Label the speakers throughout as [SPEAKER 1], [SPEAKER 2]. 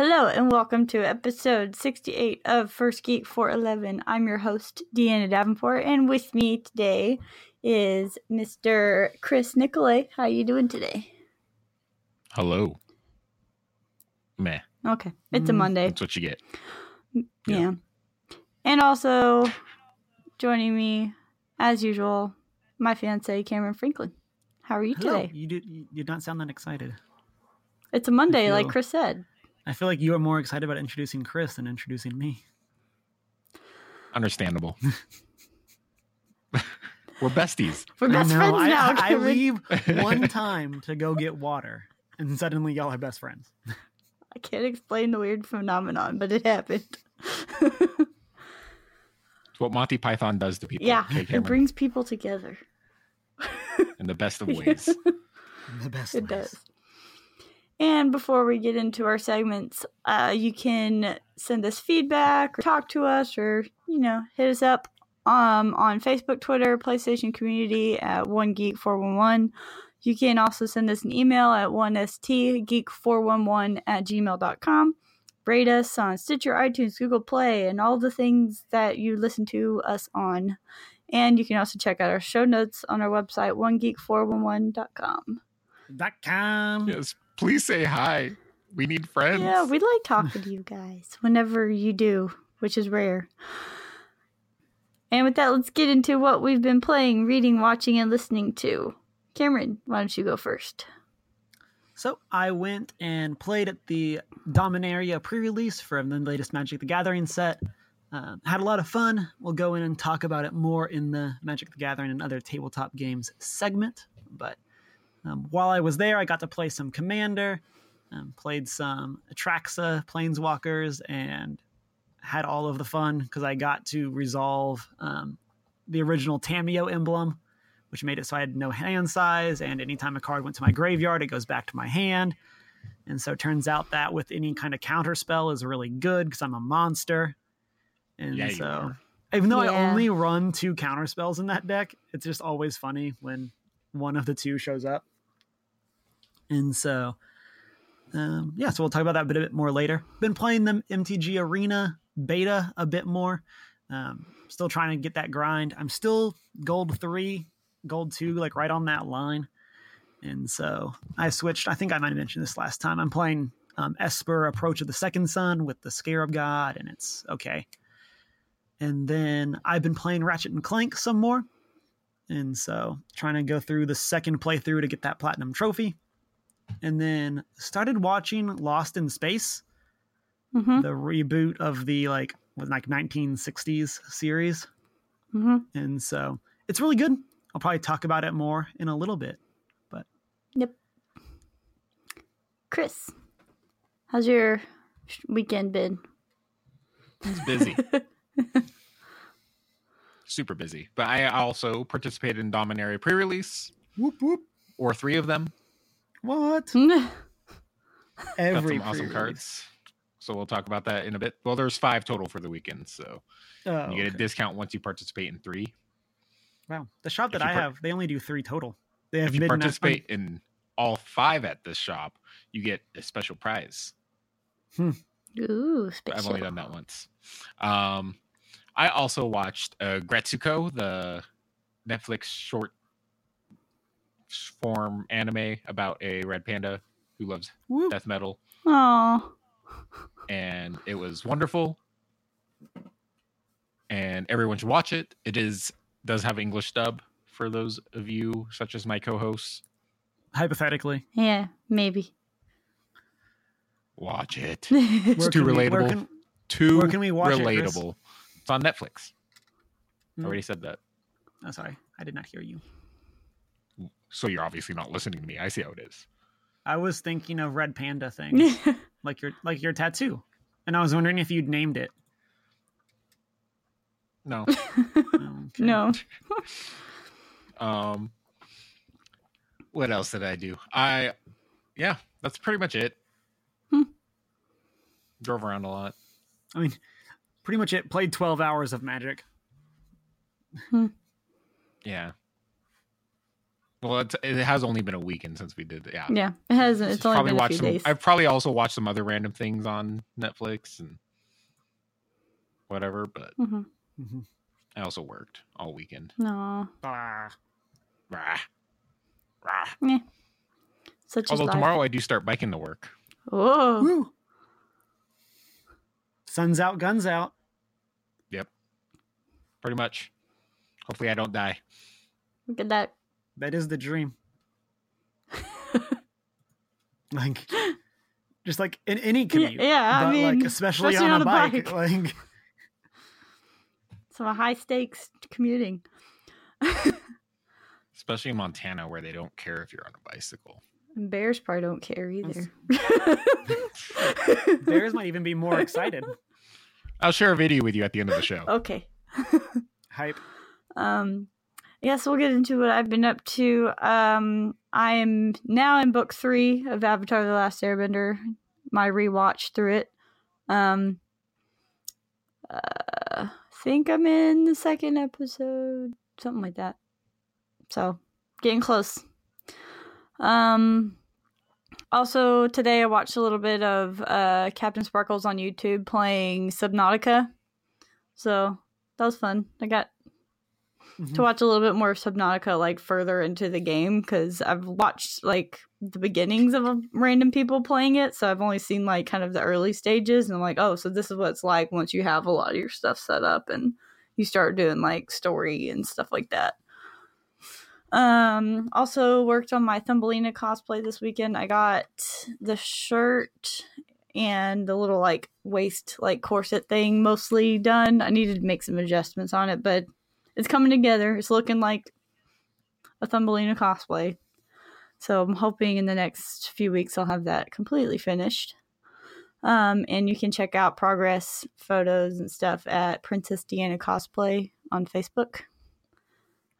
[SPEAKER 1] Hello and welcome to episode 68 of First Geek 411. I'm your host, Deanna Davenport, and with me today is Mr. Chris Nicolay. How are you doing today?
[SPEAKER 2] Hello. Meh.
[SPEAKER 1] Okay, it's a
[SPEAKER 3] Mm,
[SPEAKER 1] Monday.
[SPEAKER 2] That's what you get.
[SPEAKER 1] Yeah.
[SPEAKER 2] yeah.
[SPEAKER 1] And also joining me, as usual, my fiance Cameron Franklin. How are you
[SPEAKER 3] Hello.
[SPEAKER 1] today?
[SPEAKER 3] You did. You did not sound that excited.
[SPEAKER 1] It's a Monday, like Chris said.
[SPEAKER 3] I feel like you are more excited about introducing Chris than introducing me.
[SPEAKER 2] Understandable. We're besties.
[SPEAKER 1] We're
[SPEAKER 3] I
[SPEAKER 1] best
[SPEAKER 3] know,
[SPEAKER 1] friends
[SPEAKER 3] I,
[SPEAKER 1] now.
[SPEAKER 3] I
[SPEAKER 1] Cameron.
[SPEAKER 3] leave one time to go get water, and suddenly y'all are best friends.
[SPEAKER 1] I can't explain the weird phenomenon, but it happened.
[SPEAKER 2] It's what Monty Python does to people.
[SPEAKER 1] yeah,
[SPEAKER 2] okay,
[SPEAKER 1] it brings people together.
[SPEAKER 2] in the best of ways.
[SPEAKER 3] The best.
[SPEAKER 1] It
[SPEAKER 3] ways.
[SPEAKER 1] does. And before we get into our segments, uh, you can send us feedback or talk to us or, you know, hit us up um, on Facebook, Twitter, PlayStation community at OneGeek411. You can also send us an email at 1stgeek411 at gmail.com. Rate us on Stitcher, iTunes, Google Play, and all the things that you listen to us on. And you can also check out our show notes on our website, onegeek411.com.
[SPEAKER 3] Dot com.
[SPEAKER 2] yes, please say hi. We need friends.
[SPEAKER 1] Yeah, we like talking to you guys whenever you do, which is rare. And with that, let's get into what we've been playing, reading, watching, and listening to. Cameron, why don't you go first?
[SPEAKER 3] So I went and played at the Dominaria pre-release for the latest Magic the Gathering set. Uh, had a lot of fun. We'll go in and talk about it more in the Magic the Gathering and other tabletop games segment. But um, while I was there, I got to play some Commander, um, played some Atraxa Planeswalkers, and had all of the fun because I got to resolve um, the original Tamiyo emblem, which made it so I had no hand size, and anytime a card went to my graveyard, it goes back to my hand. And so it turns out that with any kind of counter spell is really good because I'm a monster. And
[SPEAKER 2] Yeah,
[SPEAKER 3] so even though
[SPEAKER 1] Yeah.
[SPEAKER 3] I only run two counter spells in that deck, it's just always funny when one of the two shows up. And so um, yeah, so we'll talk about that a bit, a bit more later. Been playing the MTG Arena beta a bit more. Um, still trying to get that grind. I'm still gold three, gold two, like right on that line. And so I switched. I think I might have mentioned this last time. I'm playing um, Esper Approach of the Second Sun with the Scarab God, and it's okay. And then I've been playing Ratchet and Clank some more. And so trying to go through the second playthrough to get that platinum trophy. And then started watching Lost in Space,
[SPEAKER 1] Mm-hmm.
[SPEAKER 3] the reboot of the like like 1960s series.
[SPEAKER 1] Mm-hmm.
[SPEAKER 3] And so it's really good. I'll probably talk about it more in a little bit.
[SPEAKER 1] But yep. Chris, how's your weekend been?
[SPEAKER 2] It's busy. Super busy. But I also participated in Dominaria pre-release,
[SPEAKER 3] Whoop whoop.
[SPEAKER 2] or three of them.
[SPEAKER 3] What?
[SPEAKER 1] Mm-hmm.
[SPEAKER 2] Got
[SPEAKER 3] Every
[SPEAKER 2] some awesome cards. So we'll talk about that in a bit. Well, there's five total for the weekend, so
[SPEAKER 3] Oh,
[SPEAKER 2] you get a discount once you participate in three.
[SPEAKER 3] Wow. The shop
[SPEAKER 2] If
[SPEAKER 3] that I
[SPEAKER 2] par-
[SPEAKER 3] have, they only do three total. They have
[SPEAKER 2] If you
[SPEAKER 3] midnight-
[SPEAKER 2] participate in all five at this shop, you get a special prize.
[SPEAKER 1] Ooh, special.
[SPEAKER 2] I've only done that once. Um, I also watched uh, Gretsuko, the Netflix short form anime about a red panda who loves
[SPEAKER 3] Whoop.
[SPEAKER 2] death metal,
[SPEAKER 1] Aw.
[SPEAKER 2] and it was wonderful. And everyone should watch it. It is does have English dub for those of you such as my co-hosts.
[SPEAKER 3] Hypothetically.
[SPEAKER 1] Yeah, maybe.
[SPEAKER 2] Watch it.
[SPEAKER 1] it's
[SPEAKER 2] too
[SPEAKER 3] can we- where
[SPEAKER 2] relatable.
[SPEAKER 3] can-
[SPEAKER 2] Too
[SPEAKER 3] Where can we watch it,
[SPEAKER 2] relatable. it's on Netflix. I
[SPEAKER 3] Hmm.
[SPEAKER 2] already said that.
[SPEAKER 3] oh, sorry. I did not hear you.
[SPEAKER 2] So you're obviously not listening to me. I see how it is.
[SPEAKER 3] I was thinking of red panda thing, like your like your tattoo, and I was wondering if you'd named it.
[SPEAKER 2] No.
[SPEAKER 3] Okay.
[SPEAKER 1] no.
[SPEAKER 2] Um, what else did I do? I, yeah, that's pretty much it.
[SPEAKER 1] Hmm.
[SPEAKER 2] Drove around a lot.
[SPEAKER 3] I mean, pretty much it. Played twelve hours of Magic.
[SPEAKER 2] Yeah. Well, it's, it has only been a weekend since we did. Yeah,
[SPEAKER 1] Yeah, it hasn't. It's only
[SPEAKER 2] probably
[SPEAKER 1] been a
[SPEAKER 2] watched
[SPEAKER 1] few
[SPEAKER 2] some.
[SPEAKER 1] days.
[SPEAKER 2] I've probably also watched some other random things on Netflix and whatever, but
[SPEAKER 1] Mhm.
[SPEAKER 3] Mhm.
[SPEAKER 2] I also worked all weekend.
[SPEAKER 1] No,
[SPEAKER 3] Ah,
[SPEAKER 2] Rah. Rah.
[SPEAKER 1] such as
[SPEAKER 2] Although
[SPEAKER 1] life.
[SPEAKER 2] tomorrow I do start biking to work.
[SPEAKER 1] Oh,
[SPEAKER 3] woo. Sun's out, guns out. Yep.
[SPEAKER 2] Pretty much. Hopefully, I don't die.
[SPEAKER 1] look at that.
[SPEAKER 3] That is the dream. like, just like in any commute.
[SPEAKER 1] yeah, I mean,
[SPEAKER 3] like especially,
[SPEAKER 1] especially
[SPEAKER 3] on,
[SPEAKER 1] on
[SPEAKER 3] a
[SPEAKER 1] a
[SPEAKER 3] bike.
[SPEAKER 1] bike.
[SPEAKER 3] Like,
[SPEAKER 1] Some high stakes commuting.
[SPEAKER 2] Especially in Montana, where they don't care if you're on a bicycle.
[SPEAKER 1] And bears probably don't care either.
[SPEAKER 3] bears might even be more excited.
[SPEAKER 2] I'll share a video with you at the end of the show.
[SPEAKER 1] okay.
[SPEAKER 3] Hype.
[SPEAKER 1] Um, yes, we'll get into what I've been up to. Um, I am now in book three of Avatar: The Last Airbender. My rewatch through it. Um, uh, think I'm in the second episode, something like that. So, getting close. Um, also today I watched a little bit of uh CaptainSparklez on YouTube playing Subnautica. So that was fun. I got
[SPEAKER 3] Mhm.
[SPEAKER 1] to watch a little bit more of Subnautica like further into the game because I've watched like the beginnings of random people playing it, so I've only seen like kind of the early stages, and I'm like, oh, so this is what it's like once you have a lot of your stuff set up and you start doing like story and stuff like that. Um, also worked on my Thumbelina cosplay this weekend. I got the shirt and the little like waist like corset thing mostly done. I needed to make some adjustments on it, but it's coming together. It's looking like a Thumbelina cosplay. So I'm hoping in the next few weeks I'll have that completely finished. Um, and you can check out progress photos and stuff at Princess Deanna Cosplay on Facebook.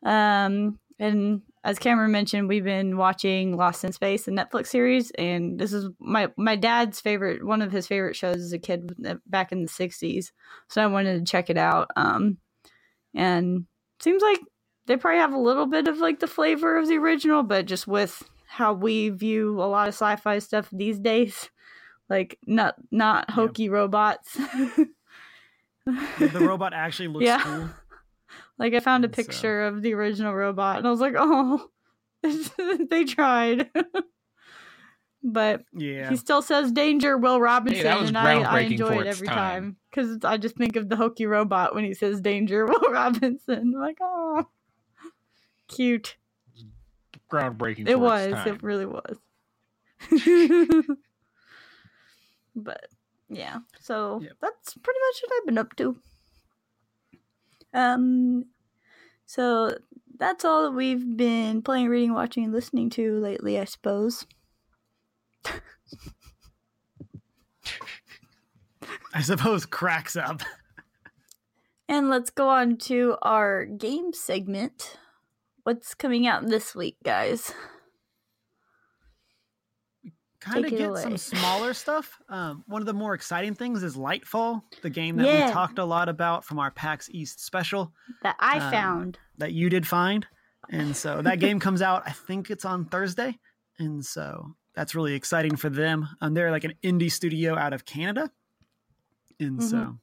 [SPEAKER 1] Um, and as Cameron mentioned, we've been watching Lost in Space, the Netflix series, and this is my my dad's favorite, one of his favorite shows as a kid back in the '60s. So I wanted to check it out. Um, and seems like they probably have a little bit of like the flavor of the original, but just with how we view a lot of sci-fi stuff these days, like not not hokey robots.
[SPEAKER 3] The robot actually looks
[SPEAKER 1] Yeah.
[SPEAKER 3] cool.
[SPEAKER 1] like I found a
[SPEAKER 3] And so-
[SPEAKER 1] picture of the original robot, and I was like, oh, they tried. but
[SPEAKER 3] Yeah.
[SPEAKER 1] he still says danger, Will Robinson,
[SPEAKER 2] was
[SPEAKER 1] and I, I enjoy it every
[SPEAKER 2] time.
[SPEAKER 1] because I just think of the hokey robot when he says danger, Will Robinson. I'm like, oh, cute.
[SPEAKER 2] Groundbreaking.
[SPEAKER 1] It was.
[SPEAKER 2] Time.
[SPEAKER 1] It really was. but yeah, so
[SPEAKER 3] Yep.
[SPEAKER 1] that's pretty much what I've been up to. Um, so that's all that we've been playing, reading, watching, and listening to lately, I suppose.
[SPEAKER 3] I suppose cracks up.
[SPEAKER 1] And let's go on to our game segment. What's coming out this week, guys?
[SPEAKER 3] kind of get some smaller stuff. Um, one of the more exciting things is Lightfall, the game that
[SPEAKER 1] Yeah.
[SPEAKER 3] we talked a lot about from our PAX East special
[SPEAKER 1] That I
[SPEAKER 3] Um,
[SPEAKER 1] found.
[SPEAKER 3] that you did find. And so that game comes out, I think it's on Thursday. And so that's really exciting for them. Um, they're like an indie studio out of Canada. And so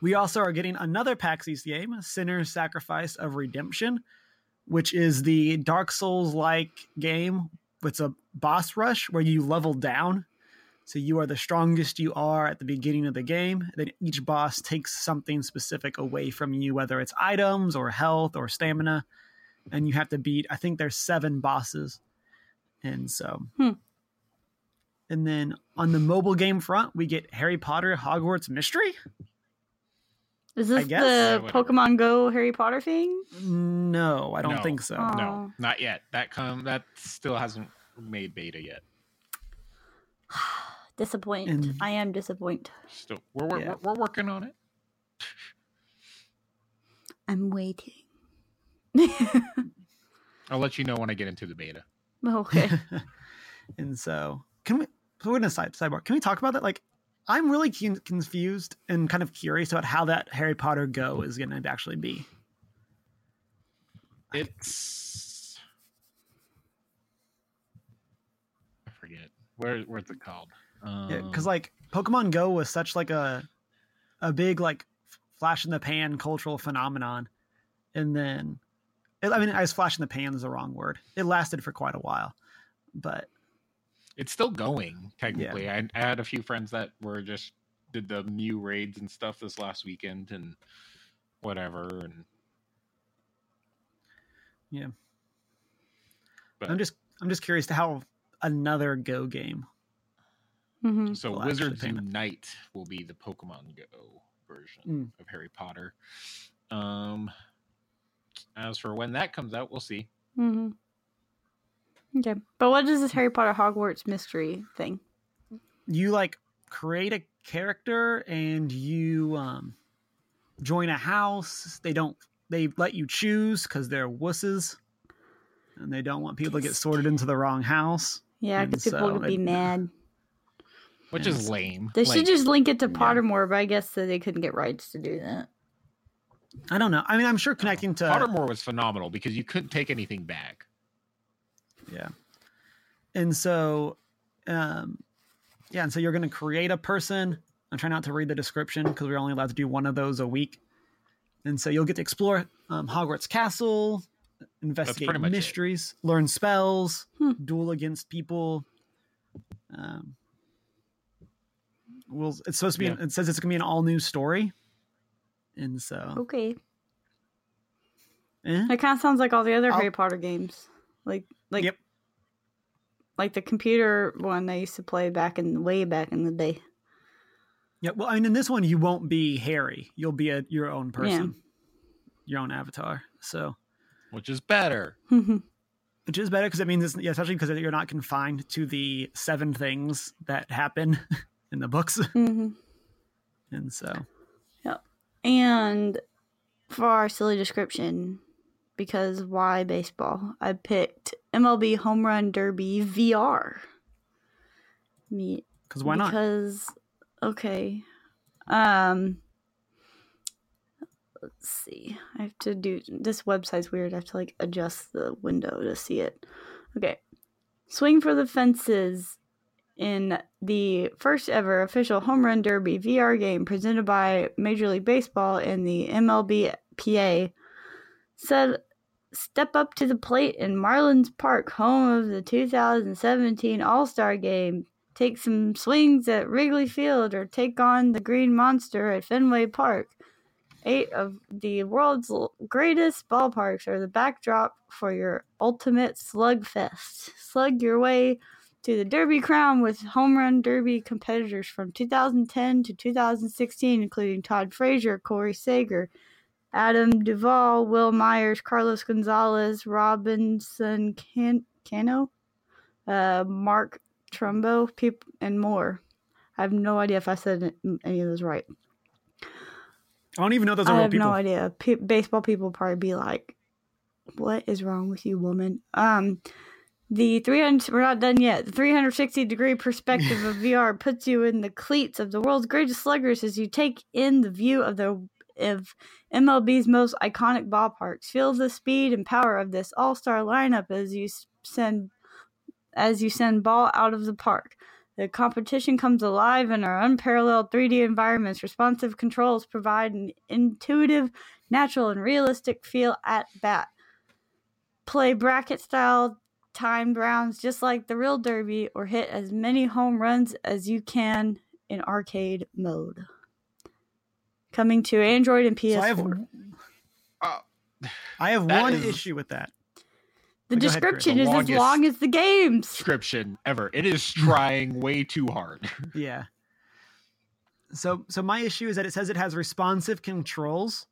[SPEAKER 3] we also are getting another PAX East game, Sinner's Sacrifice of Redemption, which is the Dark Souls like game. It's a boss rush where you level down. So you are the strongest you are at the beginning of the game. Then each boss takes something specific away from you, whether it's items or health or stamina. And you have to beat, I think there's seven bosses. And so.
[SPEAKER 1] Hmm.
[SPEAKER 3] And then on the mobile game front, we get Harry Potter Hogwarts Mystery.
[SPEAKER 1] Is this the
[SPEAKER 2] Yeah.
[SPEAKER 1] Pokemon Go Harry Potter thing?
[SPEAKER 3] No, I don't
[SPEAKER 2] No.
[SPEAKER 3] think so.
[SPEAKER 1] Oh.
[SPEAKER 2] No, not yet. That come that still hasn't made beta yet.
[SPEAKER 1] Disappoint.
[SPEAKER 3] And-
[SPEAKER 1] I am disappointed.
[SPEAKER 2] Still, we're we're,
[SPEAKER 3] Yeah.
[SPEAKER 2] we're, we're working on it.
[SPEAKER 1] I'm waiting.
[SPEAKER 2] I'll let you know when I get into the beta.
[SPEAKER 1] Okay.
[SPEAKER 3] and so, can we? put we're gonna side sidebar. Can we talk about that? Like, I'm really confused and kind of curious about how that Harry Potter Go is gonna actually be.
[SPEAKER 2] It's I forget where where's it called?
[SPEAKER 3] yeah, because
[SPEAKER 2] um,
[SPEAKER 3] like Pokemon Go was such like a a big like flash in the pan cultural phenomenon, and then I mean, I was flashing the pan is the wrong word. It lasted for quite a while, but
[SPEAKER 2] it's still going technically. I, I had a few friends that were just did the Mew raids and stuff this last weekend and whatever. And
[SPEAKER 3] Yeah.
[SPEAKER 2] but
[SPEAKER 3] I'm just I'm just curious to how another Go game.
[SPEAKER 1] hmm
[SPEAKER 2] so
[SPEAKER 3] Well, actually,
[SPEAKER 2] Wizards
[SPEAKER 3] payment.
[SPEAKER 2] Unite will be the Pokemon Go version
[SPEAKER 3] Mm.
[SPEAKER 2] of Harry Potter. Um, as for when that comes out, we'll see.
[SPEAKER 1] Mm-hmm. Okay, but what is this Harry Potter Hogwarts mystery thing?
[SPEAKER 3] You like create a character and you um join a house. They don't they let you choose because they're wusses. And they don't want people to get sorted into the wrong house.
[SPEAKER 1] Yeah, because people
[SPEAKER 3] so
[SPEAKER 1] would be mad.
[SPEAKER 2] Which
[SPEAKER 3] Yeah,
[SPEAKER 2] is lame.
[SPEAKER 1] They
[SPEAKER 2] Like,
[SPEAKER 1] should just link it to
[SPEAKER 3] yeah.
[SPEAKER 1] Pottermore, but I guess that they couldn't get rights to do that.
[SPEAKER 3] I don't know. I mean, I'm sure connecting to
[SPEAKER 2] Pottermore was phenomenal because you couldn't take anything back.
[SPEAKER 3] Yeah. And so, um, yeah, and so you're going to create a person. I'm trying not to read the description because we're only allowed to do one of those a week. And so you'll get to explore um, Hogwarts Castle, investigate
[SPEAKER 2] pretty much it.
[SPEAKER 3] mysteries, learn spells,
[SPEAKER 1] Hmm.
[SPEAKER 3] duel against people. Um, well, it's supposed to be.
[SPEAKER 2] Yeah.
[SPEAKER 3] It says it's going to be an all new story, and so
[SPEAKER 1] Okay,
[SPEAKER 3] eh.
[SPEAKER 1] that kind of sounds like all the other
[SPEAKER 3] I'll-
[SPEAKER 1] Harry Potter games, like like
[SPEAKER 3] Yep.
[SPEAKER 1] like the computer one I used to play back in way back in the day.
[SPEAKER 3] Yeah, well, I mean, in this one, you won't be Harry. You'll be a your own person, your own avatar. So,
[SPEAKER 2] Which is better.
[SPEAKER 3] which is better because it means, it's, yeah, especially because you're not confined to the seven things that happen in the books,
[SPEAKER 1] hmm
[SPEAKER 3] and so
[SPEAKER 1] And for our silly description, because why baseball? I picked MLB Home Run Derby VR. Me
[SPEAKER 3] because why not?
[SPEAKER 1] Because okay, um, let's see. I have to do this website's weird. I have to like adjust the window to see it. Okay, swing for the fences in the first ever official home run derby VR game presented by Major League Baseball and the MLBPA. Said step up to the plate in Marlins Park, home of the 2017 All Star Game. Take some swings at Wrigley Field or take on the Green Monster at Fenway Park. Eight of the world's greatest ballparks are the backdrop for your ultimate slugfest. Slug your way to the Derby crown with home run derby competitors from 2010 to 2016, including Todd Frazier, Corey Seager, Adam Duvall, Wil Myers, Carlos Gonzalez, Robinson Can- Cano, uh, Mark Trumbo, peop- and more. I have no idea if I said any of those right.
[SPEAKER 3] I don't even know those are
[SPEAKER 1] all.
[SPEAKER 3] I
[SPEAKER 1] have
[SPEAKER 3] people.
[SPEAKER 1] no idea. Baseball people probably be like, "What is wrong with you, woman?" Um, the 300 we're not done yet. The 360 degree perspective of VR puts you in the cleats of the world's greatest sluggers as you take in the view of the of MLB's most iconic ballparks. Feel the speed and power of this all-star lineup as you send as you send ball out of the park. The competition comes alive in our unparalleled 3D environments. Responsive controls provide an intuitive, natural, and realistic feel at bat. Play bracket style timed rounds just like the real Derby, or hit as many home runs as you can in arcade mode. Coming to Android and PS4.
[SPEAKER 3] So I have,
[SPEAKER 2] Uh,
[SPEAKER 3] I have one
[SPEAKER 2] is-
[SPEAKER 3] issue with that.
[SPEAKER 1] the
[SPEAKER 3] go ahead,
[SPEAKER 1] description
[SPEAKER 2] The
[SPEAKER 1] is as long as the games.
[SPEAKER 2] description ever. It is trying way too hard.
[SPEAKER 3] Yeah. So so my issue is that it says it has responsive controls,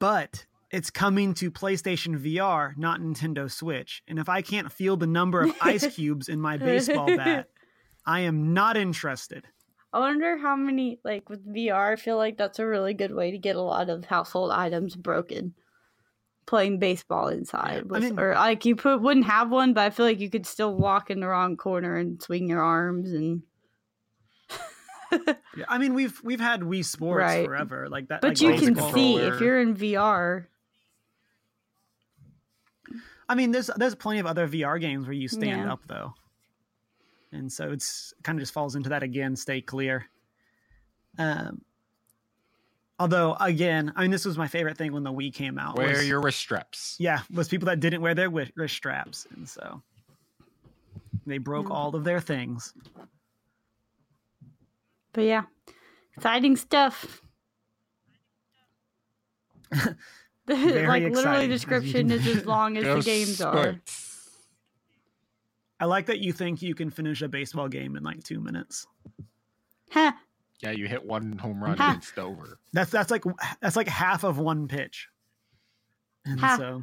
[SPEAKER 3] but it's coming to PlayStation VR, not Nintendo Switch. And if I can't feel the number of ice cubes in my baseball bat, I am not interested.
[SPEAKER 1] I wonder how many, like with VR, I feel like that's a really good way to get a lot of household items broken. Playing baseball inside,
[SPEAKER 3] Yeah, I mean-
[SPEAKER 1] or like you put wouldn't have one, but I feel like you could still walk in the wrong corner and swing your arms and.
[SPEAKER 3] Yeah, I mean we've we've had Wii Sports
[SPEAKER 1] Right.
[SPEAKER 3] forever, like that.
[SPEAKER 1] But
[SPEAKER 3] like
[SPEAKER 1] you can see if you're in VR.
[SPEAKER 3] I mean, there's there's plenty of other VR games where you stand
[SPEAKER 1] Yeah.
[SPEAKER 3] up though, and so it's kind of just falls into that again. Stay clear. Um, although again, I mean, this was my favorite thing when the Wii came out.
[SPEAKER 2] Wear
[SPEAKER 3] was-
[SPEAKER 2] your wrist straps.
[SPEAKER 3] yeah, was people that didn't wear their wi- wrist straps, and so they broke
[SPEAKER 1] Yeah.
[SPEAKER 3] all of their things.
[SPEAKER 1] But yeah, exciting stuff.
[SPEAKER 3] Very
[SPEAKER 1] like literally,
[SPEAKER 3] exciting, as you
[SPEAKER 1] description is as long as the games are.
[SPEAKER 3] I like that you think you can finish a baseball game in like two minutes.
[SPEAKER 1] Huh.
[SPEAKER 2] Yeah, you hit one home run
[SPEAKER 1] Ha.
[SPEAKER 2] and it's over.
[SPEAKER 3] That's that's like that's like half of one pitch. And
[SPEAKER 1] Ha.
[SPEAKER 3] so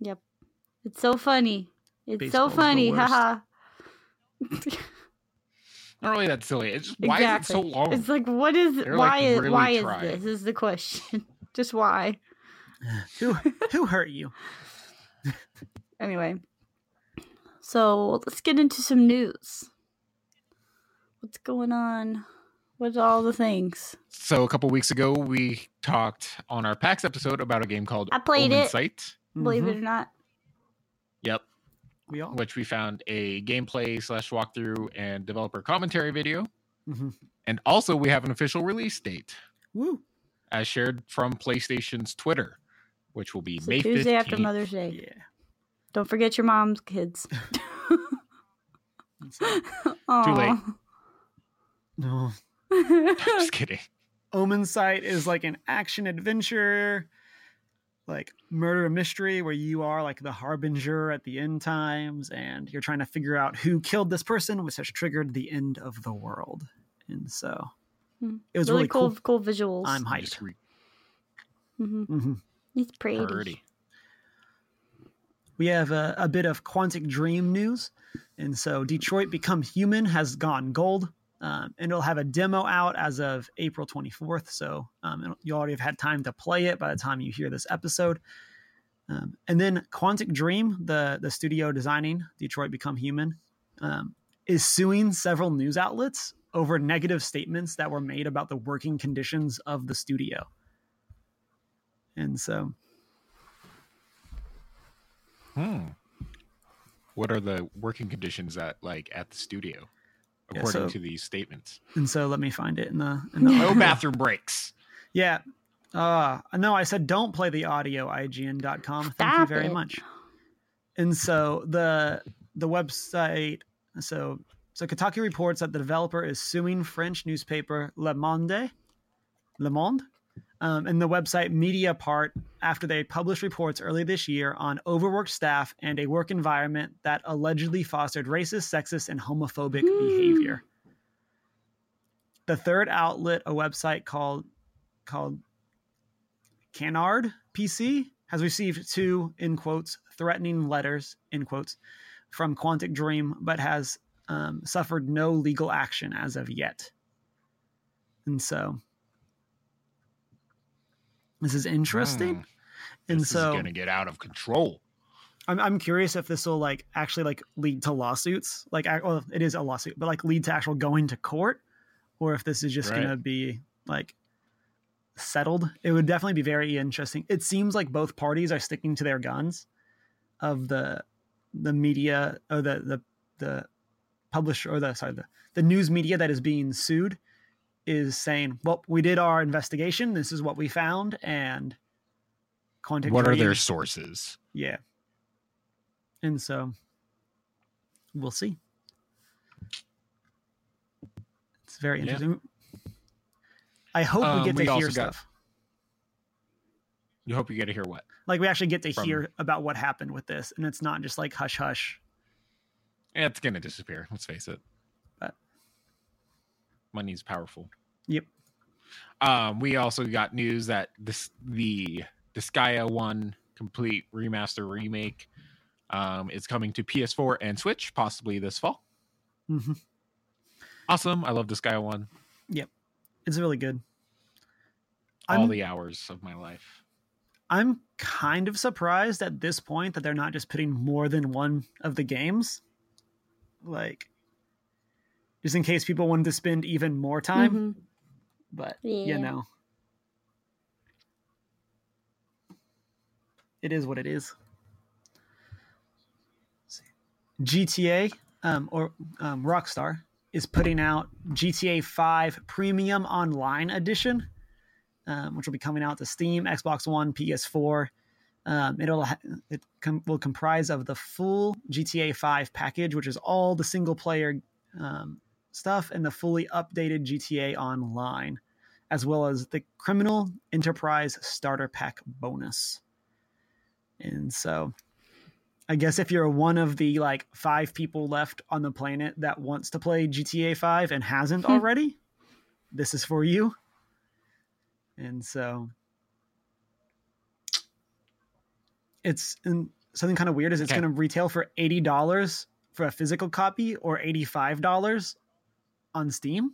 [SPEAKER 1] Yep. It's so funny. It's
[SPEAKER 3] Baseball's
[SPEAKER 1] so funny.
[SPEAKER 3] worst.
[SPEAKER 1] Haha.
[SPEAKER 2] Not really that silly. It's just, why is it so long?
[SPEAKER 1] It's like what is
[SPEAKER 2] They're,
[SPEAKER 1] why
[SPEAKER 2] like,
[SPEAKER 1] is
[SPEAKER 2] really
[SPEAKER 1] why
[SPEAKER 2] trying.
[SPEAKER 1] is this? Is the question. Just why?
[SPEAKER 3] who who hurt you?
[SPEAKER 1] Anyway. So let's get into some news. What's going on? What's all the things?
[SPEAKER 2] So a couple weeks ago, we talked on our PAX episode about a game called
[SPEAKER 1] I played
[SPEAKER 2] Omen
[SPEAKER 1] it.
[SPEAKER 2] Sight.
[SPEAKER 1] Believe
[SPEAKER 3] Mhm.
[SPEAKER 1] it or not.
[SPEAKER 2] Yep,
[SPEAKER 3] We all.
[SPEAKER 2] which we found a gameplay slash walkthrough and developer commentary video,
[SPEAKER 3] Mhm.
[SPEAKER 2] and also we have an official release date
[SPEAKER 3] Woo.
[SPEAKER 2] As shared from PlayStation's Twitter, which will be
[SPEAKER 1] So
[SPEAKER 2] May
[SPEAKER 1] Tuesday
[SPEAKER 2] 15th.
[SPEAKER 1] after Mother's Day.
[SPEAKER 3] Yeah.
[SPEAKER 1] Don't forget your mom's kids.
[SPEAKER 3] Too
[SPEAKER 1] late.
[SPEAKER 3] No.
[SPEAKER 2] Just kidding.
[SPEAKER 3] Omen Sight is like an action adventure, like murder mystery where you are like the harbinger at the end times and you're trying to figure out who killed this person, which has triggered the end of the world. And so It was
[SPEAKER 1] really,
[SPEAKER 3] really,
[SPEAKER 1] cool,
[SPEAKER 3] cool.
[SPEAKER 1] cool visuals.
[SPEAKER 3] I'm
[SPEAKER 2] Just
[SPEAKER 3] hyped.
[SPEAKER 2] re-
[SPEAKER 1] hmm
[SPEAKER 3] hmm
[SPEAKER 1] It's pretty.
[SPEAKER 2] pretty.
[SPEAKER 3] we have a, a bit of Quantic Dream news. And so Detroit Become Human has gone gold. Um, and it'll have a demo out as of April 24th. So um, it'll- you already have had time to play it by the time you hear this episode. Um, and then Quantic Dream, the, the studio designing Detroit Become Human, um, is suing several news outlets over negative statements that were made about the working conditions of the studio. And so
[SPEAKER 2] Hmm. What are the working conditions at like at the studio,
[SPEAKER 3] Yeah,
[SPEAKER 2] according
[SPEAKER 3] so-
[SPEAKER 2] to these statements?
[SPEAKER 3] and so let me find it in the in the
[SPEAKER 2] No bathroom breaks.
[SPEAKER 3] Yeah. Uh no, I said don't play the audio IGN.com. Thank you very
[SPEAKER 1] it.
[SPEAKER 3] much. And so the the website so so Kotaku reports that the developer is suing French newspaper Le Monde Le Monde um, and the website Mediapart after they published reports early this year on overworked staff and a work environment that allegedly fostered racist, sexist, and homophobic
[SPEAKER 1] Hmm.
[SPEAKER 3] behavior. The third outlet, a website called called Canard PC, has received two in quotes threatening letters in quotes from Quantic Dream, but has um, suffered no legal action as of yet. And so this is interesting.
[SPEAKER 2] Hmm.
[SPEAKER 3] And
[SPEAKER 2] this
[SPEAKER 3] so
[SPEAKER 2] is gonna get out of control.
[SPEAKER 3] I'm I'm curious if this will like actually like lead to lawsuits. Like, well, it is a lawsuit, but like lead to actual going to court, or if this is just
[SPEAKER 2] Right.
[SPEAKER 3] gonna be like settled. It would definitely be very interesting. It seems like both parties are sticking to their guns of the the media or the the the publisher or the sorry the the news media that is being sued is saying, well, we did our investigation. This is what we found, and Quantic
[SPEAKER 2] What are their sources?
[SPEAKER 3] yeah. And so we'll see. It's very
[SPEAKER 2] Yeah.
[SPEAKER 3] interesting. I hope
[SPEAKER 2] Um,
[SPEAKER 3] we get
[SPEAKER 2] we
[SPEAKER 3] to hear
[SPEAKER 2] got-
[SPEAKER 3] stuff.
[SPEAKER 2] You hope you get to hear what?
[SPEAKER 3] Like we actually get to
[SPEAKER 2] From-
[SPEAKER 3] hear about what happened with this, and it's not just like hush hush.
[SPEAKER 2] It's gonna disappear. Let's face it.
[SPEAKER 3] But-
[SPEAKER 2] Money's powerful.
[SPEAKER 3] Yep.
[SPEAKER 2] Um, we also got news that this the Disgaea one complete remaster remake um, is coming to PS4 and Switch possibly this fall.
[SPEAKER 3] Mm-hmm.
[SPEAKER 2] Awesome! I love Disgaea one.
[SPEAKER 3] Yep, it's really good.
[SPEAKER 2] All
[SPEAKER 3] I'm,
[SPEAKER 2] the hours of my life.
[SPEAKER 3] I'm kind of surprised at this point that they're not just putting more than one of the games like just in case people wanted to spend even more time.
[SPEAKER 1] Mm-hmm.
[SPEAKER 3] But
[SPEAKER 1] yeah.
[SPEAKER 3] you know. It is what it is. GTA um, or um, Rockstar is putting out GTA 5 Premium Online Edition, um, which will be coming out to Steam, Xbox One, PS4, um, it'll it com- will comprise of the full GTA 5 package, which is all the single player um, stuff and the fully updated GTA Online, as well as the Criminal Enterprise Starter Pack bonus. And so I guess if you're one of the like five people left on the planet that wants to play GTA 5 and hasn't
[SPEAKER 1] Hmm.
[SPEAKER 3] already, this is for you. And so it's and something kind of weird is it's
[SPEAKER 2] Okay.
[SPEAKER 3] going to retail for $80 for a physical copy or $85 on Steam.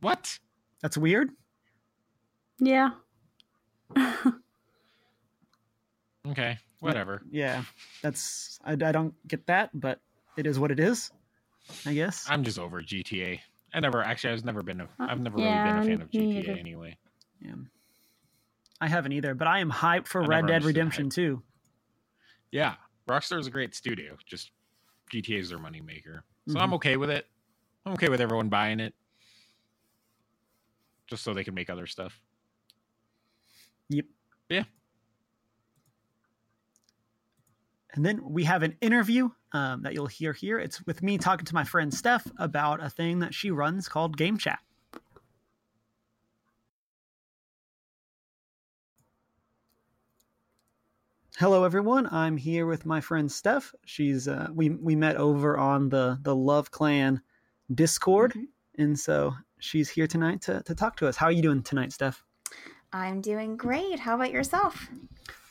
[SPEAKER 2] What?
[SPEAKER 3] That's weird.
[SPEAKER 1] Yeah.
[SPEAKER 2] Okay, whatever.
[SPEAKER 3] Yeah. That's I, I don't get that, but it is what it is. I guess.
[SPEAKER 2] I'm just over GTA. I never actually. I've never been. A,
[SPEAKER 1] Uh,
[SPEAKER 2] I've never
[SPEAKER 1] yeah,
[SPEAKER 2] really been a fan of GTA
[SPEAKER 1] neither.
[SPEAKER 2] anyway.
[SPEAKER 3] Yeah. I haven't either, but I am hyped for Red Dead Redemption. 2.
[SPEAKER 2] Yeah, Rockstar is a great studio. Just GTA is their moneymaker. So
[SPEAKER 3] Mhm.
[SPEAKER 2] I'm okay with it. I'm okay with everyone buying it. Just so they can make other stuff.
[SPEAKER 3] Yep.
[SPEAKER 2] Yeah.
[SPEAKER 3] And then we have an interview um, that you'll hear here. It's with me talking to my friend Steph about a thing that she runs called Game Chat. Hello, everyone. I'm here with my friend Steph. She's uh, we we met over on the the Love Clan Discord, and so she's here tonight to to talk to us. How are you doing tonight, Steph?
[SPEAKER 4] I'm doing great. How about yourself?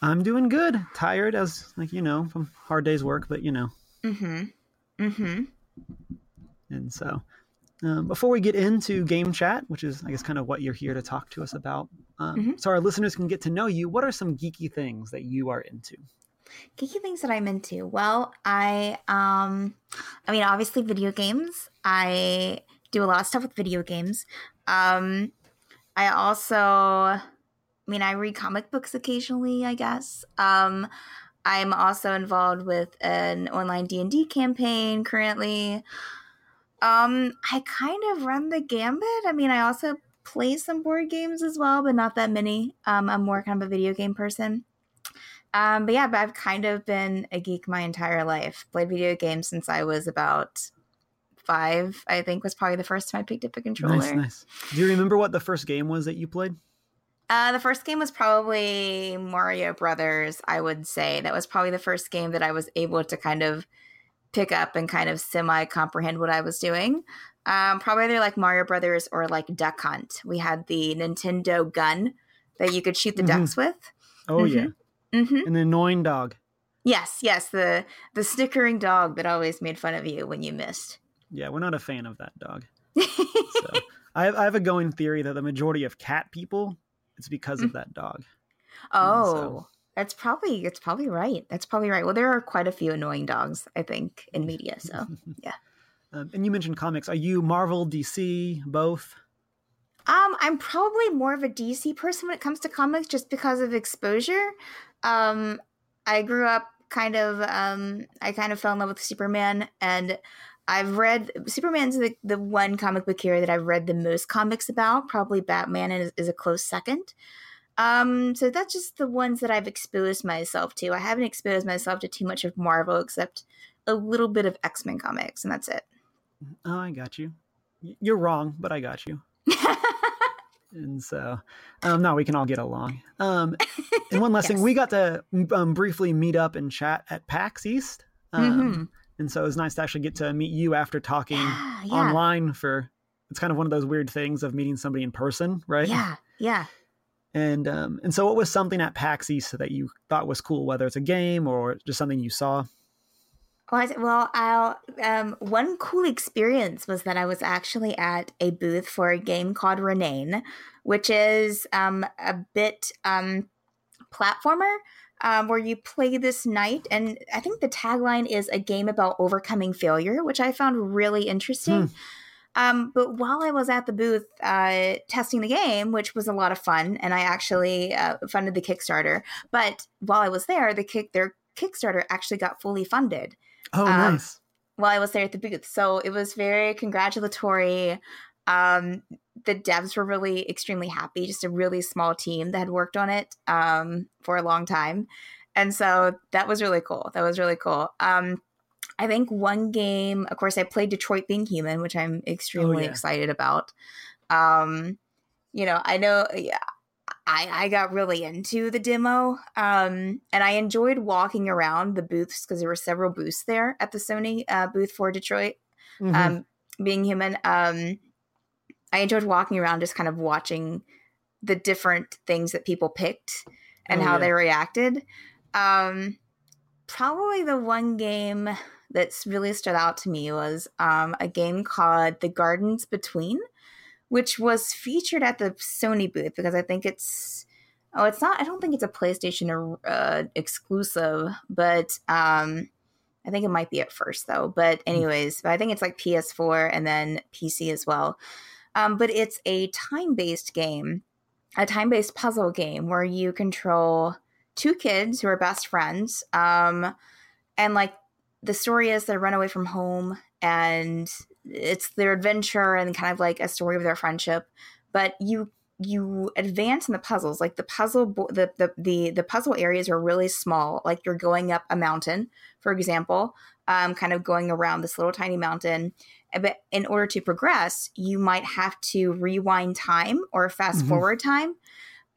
[SPEAKER 3] I'm doing good. Tired as like you know from hard day's work, but you know.
[SPEAKER 4] Mm-hmm. Mm-hmm.
[SPEAKER 3] And so, um, before we get into game chat, which is I guess kind of what you're here to talk to us about, um,
[SPEAKER 4] Mhm.
[SPEAKER 3] so our listeners can get to know you. What are some geeky things that you are into?
[SPEAKER 4] Geeky things that I'm into. Well, I um I mean obviously video games. I do a lot of stuff with video games. Um I also I mean I read comic books occasionally, I guess. Um I'm also involved with an online D&D campaign currently. Um I kind of run the gambit. I mean, I also play some board games as well, but not that many. Um I'm more kind of a video game person. Um, but yeah, but I've kind of been a geek my entire life. Played video games since I was about five. I think was probably the first time I picked up a controller.
[SPEAKER 3] Nice, nice. Do you remember what the first game was that you played?
[SPEAKER 4] Uh, the first game was probably Mario Brothers. I would say that was probably the first game that I was able to kind of pick up and kind of semi comprehend what I was doing. Um, probably either like Mario Brothers or like Duck Hunt. We had the Nintendo gun that you could shoot the
[SPEAKER 3] Mhm.
[SPEAKER 4] ducks with.
[SPEAKER 3] Oh yeah,
[SPEAKER 4] Mm-hmm.
[SPEAKER 3] an annoying dog.
[SPEAKER 4] Yes, yes, the the snickering dog that always made fun of you when you missed.
[SPEAKER 3] Yeah, we're not a fan of that dog. So I have, I have a going theory that the majority of cat people, it's because of that dog.
[SPEAKER 4] oh,
[SPEAKER 3] so-
[SPEAKER 4] that's probably it's probably right. That's probably right. Well, there are quite a few annoying dogs, I think, in media. So
[SPEAKER 3] Um, and you mentioned comics. Are you Marvel, DC, both?
[SPEAKER 4] Um, I'm probably more of a DC person when it comes to comics just because of exposure. Um, I grew up kind of um I kind of fell in love with Superman and I've read Superman's the, the one comic book hero that I've read the most comics about. Probably Batman is, is a close second. Um, so that's just the ones that I've exposed myself to. I haven't exposed myself to too much of Marvel except a little bit of X-Men comics and that's it.
[SPEAKER 3] Oh, I got you. You're wrong, but I got you. And so, um, no, we can all get along. Um, and one last thing, we got to um, briefly meet up and chat at PAX East. Um,
[SPEAKER 4] Mhm.
[SPEAKER 3] And so it was nice to actually get to meet you after talking
[SPEAKER 4] Yeah, yeah.
[SPEAKER 3] online for. It's kind of one of those weird things of meeting somebody in person, right?
[SPEAKER 4] Yeah, yeah.
[SPEAKER 3] And um, and so, what was something at PAX East that you thought was cool, whether it's a game or just something you saw?
[SPEAKER 4] Well, I'll, um, one cool experience was that I was actually at a booth for a game called Renane, which is um, a bit um, platformer um, where you play this knight. And I think the tagline is a game about overcoming failure, which I found really interesting. Um, but while I was at the booth uh, testing the game, which was a lot of fun, and I actually uh, funded the Kickstarter, but while I was there, the kick their Kickstarter actually got fully funded.
[SPEAKER 3] Oh,
[SPEAKER 4] Um,
[SPEAKER 3] nice.
[SPEAKER 4] while I was there at the booth. So it was very congratulatory. Um, the devs were really extremely happy. Just a really small team that had worked on it um, for a long time, and so that was really cool. That was really cool. Um, I think one game, of course, I played Detroit Being Human, which I'm extremely
[SPEAKER 3] yeah.
[SPEAKER 4] excited about. Um, you know, I know. Yeah, I, I got really into the demo um, and I enjoyed walking around the booths because there were several booths there at the Sony uh, booth for Detroit.
[SPEAKER 3] Mhm.
[SPEAKER 4] Um, being human, um, I enjoyed walking around just kind of watching the different things that people picked and
[SPEAKER 3] Oh,
[SPEAKER 4] how
[SPEAKER 3] yeah.
[SPEAKER 4] they reacted. Um, probably the one game that's really stood out to me was um, a game called The Gardens Between, which was featured at the Sony booth because I think it's oh it's not I don't think it's a PlayStation uh, exclusive, but um, I think it might be at first though. But anyways, but I think it's like PS4 and then PC as well. Um, but it's a time based game, a time based puzzle game where you control two kids who are best friends. Um, and like the story is they run away from home and it's their adventure and kind of like a story of their friendship. But you you advance in the puzzles like the puzzle bo- the, the the the puzzle areas are really small like you're going up a mountain for example um, kind of going around this little tiny mountain Uh, but in order to progress you might have to rewind time or fast
[SPEAKER 3] Mhm.
[SPEAKER 4] forward time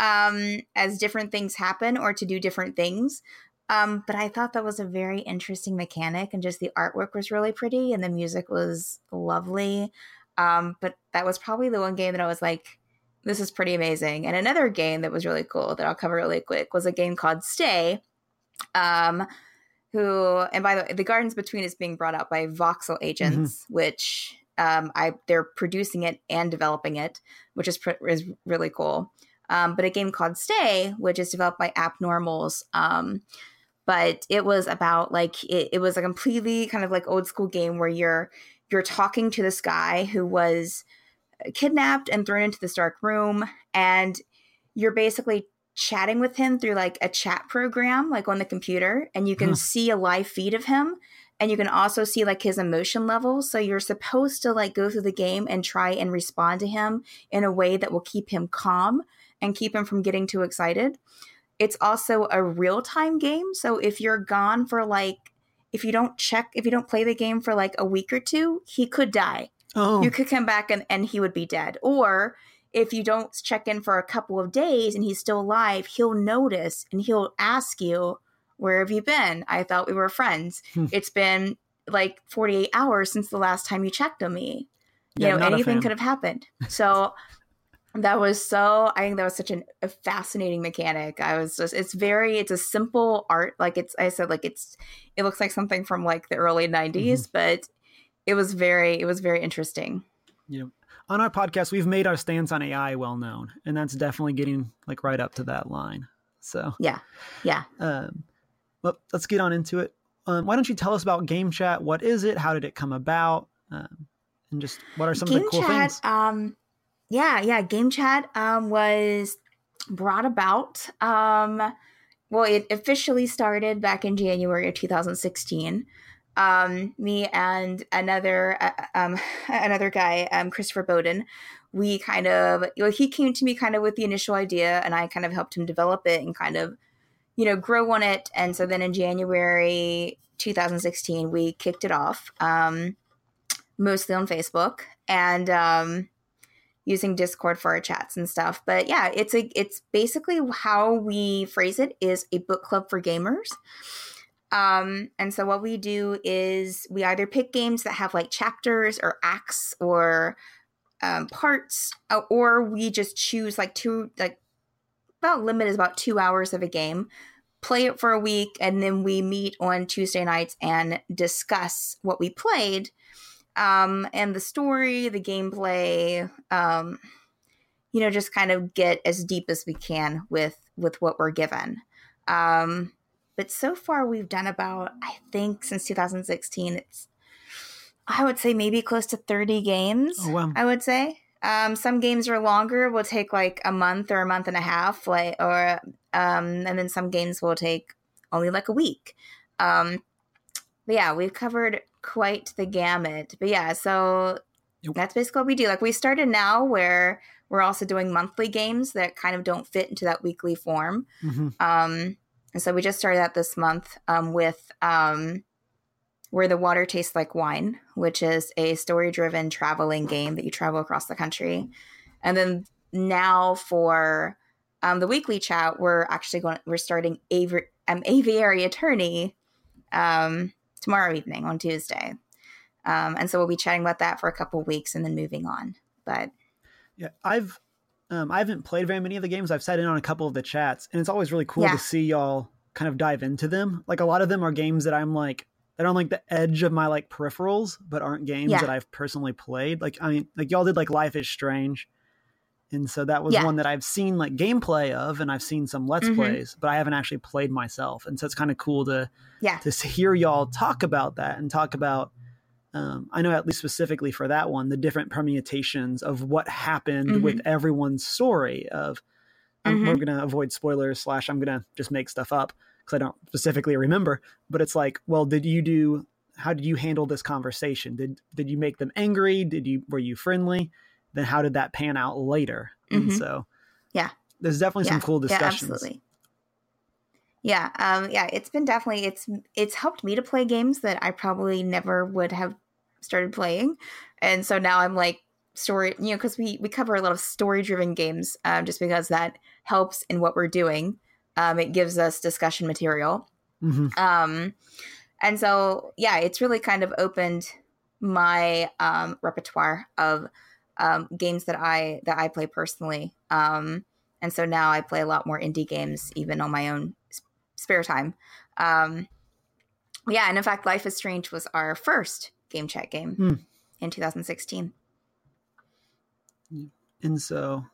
[SPEAKER 4] um, as different things happen or to do different things um, but i thought that was a very interesting mechanic and just the artwork was really pretty and the music was lovely. Um, but that was probably the one game that i was like this is pretty amazing. And another game that was really cool that i'll cover really quick was a game called stay um, who and by the way the gardens between is being brought out by voxel agents which um, i they're producing it and developing it which is, pr- is really cool. Um, but a game called stay which is developed by appnormals um, but it was about like it, it was a completely kind of like old school game where you're you're talking to this guy who was uh, kidnapped and thrown into this dark room and you're basically chatting with him through like a chat program like on the computer and you can
[SPEAKER 3] Huh.
[SPEAKER 4] see a live feed of him and you can also see like his emotion levels so you're supposed to like go through the game and try and respond to him in a way that will keep him calm and keep him from getting too excited it's also a real-time game so if you're gone for like if you don't check if you don't play the game for like a week or two he could die
[SPEAKER 3] Oh,
[SPEAKER 4] you could come back and, and he would be dead. Or if you don't check in for a couple of days and he's still alive, he'll notice and he'll ask you, Where have you been? I thought we were friends.
[SPEAKER 3] Hmm.
[SPEAKER 4] it's been like 48 hours since the last time you checked on me. You know, anything could have happened. So that was so, I think that was such an, a fascinating mechanic. I was just, it's very, it's a simple art. Like it's, I said, like it's, it looks like something from like the early 90s,
[SPEAKER 3] Mm-hmm.
[SPEAKER 4] but it was very, it was very interesting.
[SPEAKER 3] yeah on our podcast, we've made our stance on AI well known, and that's definitely getting like right up to that line. So
[SPEAKER 4] Yeah. Yeah.
[SPEAKER 3] Um, well, let's get on into it. Um, why don't you tell us about Game Chat? What is it? How did it come about? Um, and just what are some of the cool
[SPEAKER 4] chat,
[SPEAKER 3] things?
[SPEAKER 4] Um, yeah, yeah. Game chat um, was brought about. Um, well, it officially started back in January of 2016. Um, me and another uh, um, another guy, um, Christopher Bowden, we kind of you know, he came to me kind of with the initial idea, and I kind of helped him develop it and kind of you know grow on it. And so then in January 2016, we kicked it off. Um, mostly on Facebook and um, using Discord for our chats and stuff. But yeah, it's a it's basically how we phrase it is a book club for gamers. Um, and so what we do is we either pick games that have like chapters or acts or um, parts, uh, or we just choose like two like about limit is about two hours of a game play it for a week and then we meet on tuesday nights and discuss what we played um, and the story, the gameplay, um, you know, just kind of get as deep as we can with with what we're given. Um, but so far, we've done about I think since 2016, it's I would say maybe close to 30 games.
[SPEAKER 3] Oh, wow.
[SPEAKER 4] I would say. Um, some games are longer, will take like a month or a month and a half, like or um, and then some games will take only like a week. Um, but yeah, we've covered quite the gamut. But yeah, so
[SPEAKER 3] Yep.
[SPEAKER 4] that's basically what we do. Like we started now where we're also doing monthly games that kind of don't fit into that weekly form.
[SPEAKER 3] Mhm.
[SPEAKER 4] Um, and so we just started that this month um, with um, Where the Water Tastes Like Wine, which is a story driven traveling game that you travel across the country. And then now for um, the weekly chat, we're actually going, we're starting Avi- um, Aviary Attorney um, tomorrow evening on Tuesday. Um, and so we'll be chatting about that for a couple weeks and then moving on. But
[SPEAKER 3] Yeah, I've um, I haven't played very many of the games. I've sat in on a couple of the chats, and it's always really cool
[SPEAKER 4] Yeah.
[SPEAKER 3] to see y'all kind of dive into them. Like a lot of them are games that I'm like that are on like the edge of my like peripherals, but aren't games
[SPEAKER 4] Yeah.
[SPEAKER 3] that I've personally played. Like I mean, like y'all did like Life is Strange, and so that was
[SPEAKER 4] Yeah.
[SPEAKER 3] one that I've seen like gameplay of, and I've seen some Let's
[SPEAKER 4] Mhm.
[SPEAKER 3] Plays, but I haven't actually played myself. And so it's kind of cool to
[SPEAKER 4] yeah,
[SPEAKER 3] to hear y'all talk about that and talk about um, i know at least specifically for that one the different permutations of what happened
[SPEAKER 4] Mhm.
[SPEAKER 3] with everyone's story of um, we're going to avoid spoilers slash i'm going to just make stuff up because i don't specifically remember but it's like well did you do how did you handle this conversation did did you make them angry did you were you friendly then how did that pan out later and
[SPEAKER 4] Mhm.
[SPEAKER 3] so
[SPEAKER 4] Yeah.
[SPEAKER 3] there's definitely some cool discussions
[SPEAKER 4] Yeah, absolutely. Yeah, um, yeah, it's been definitely it's it's helped me to play games that I probably never would have started playing, and so now I'm like story, you know, because we we cover a lot of story driven games, um, just because that helps in what we're doing. Um, it gives us discussion material,
[SPEAKER 3] Mhm.
[SPEAKER 4] um, and so yeah, it's really kind of opened my um, repertoire of um, games that I that I play personally. Um, and so now I play a lot more indie games, even on my own spare time. Um, yeah, and in fact, Life is Strange was our first game chat game
[SPEAKER 3] Hmm.
[SPEAKER 4] in 2016.
[SPEAKER 3] and so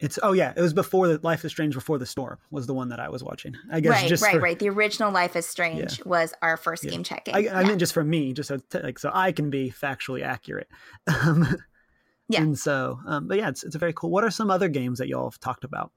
[SPEAKER 3] it's oh yeah it was before the life is strange before the storm was the one that i was watching i guess
[SPEAKER 4] Right,
[SPEAKER 3] just
[SPEAKER 4] right,
[SPEAKER 3] for,
[SPEAKER 4] right. The original Life is Strange was our first
[SPEAKER 3] Yeah.
[SPEAKER 4] game game.
[SPEAKER 3] I, I
[SPEAKER 4] Yeah.
[SPEAKER 3] meant just for me just so like so i can be factually accurate um,
[SPEAKER 4] Yeah.
[SPEAKER 3] and so um, but yeah it's, it's a very cool what are some other games that y'all have talked about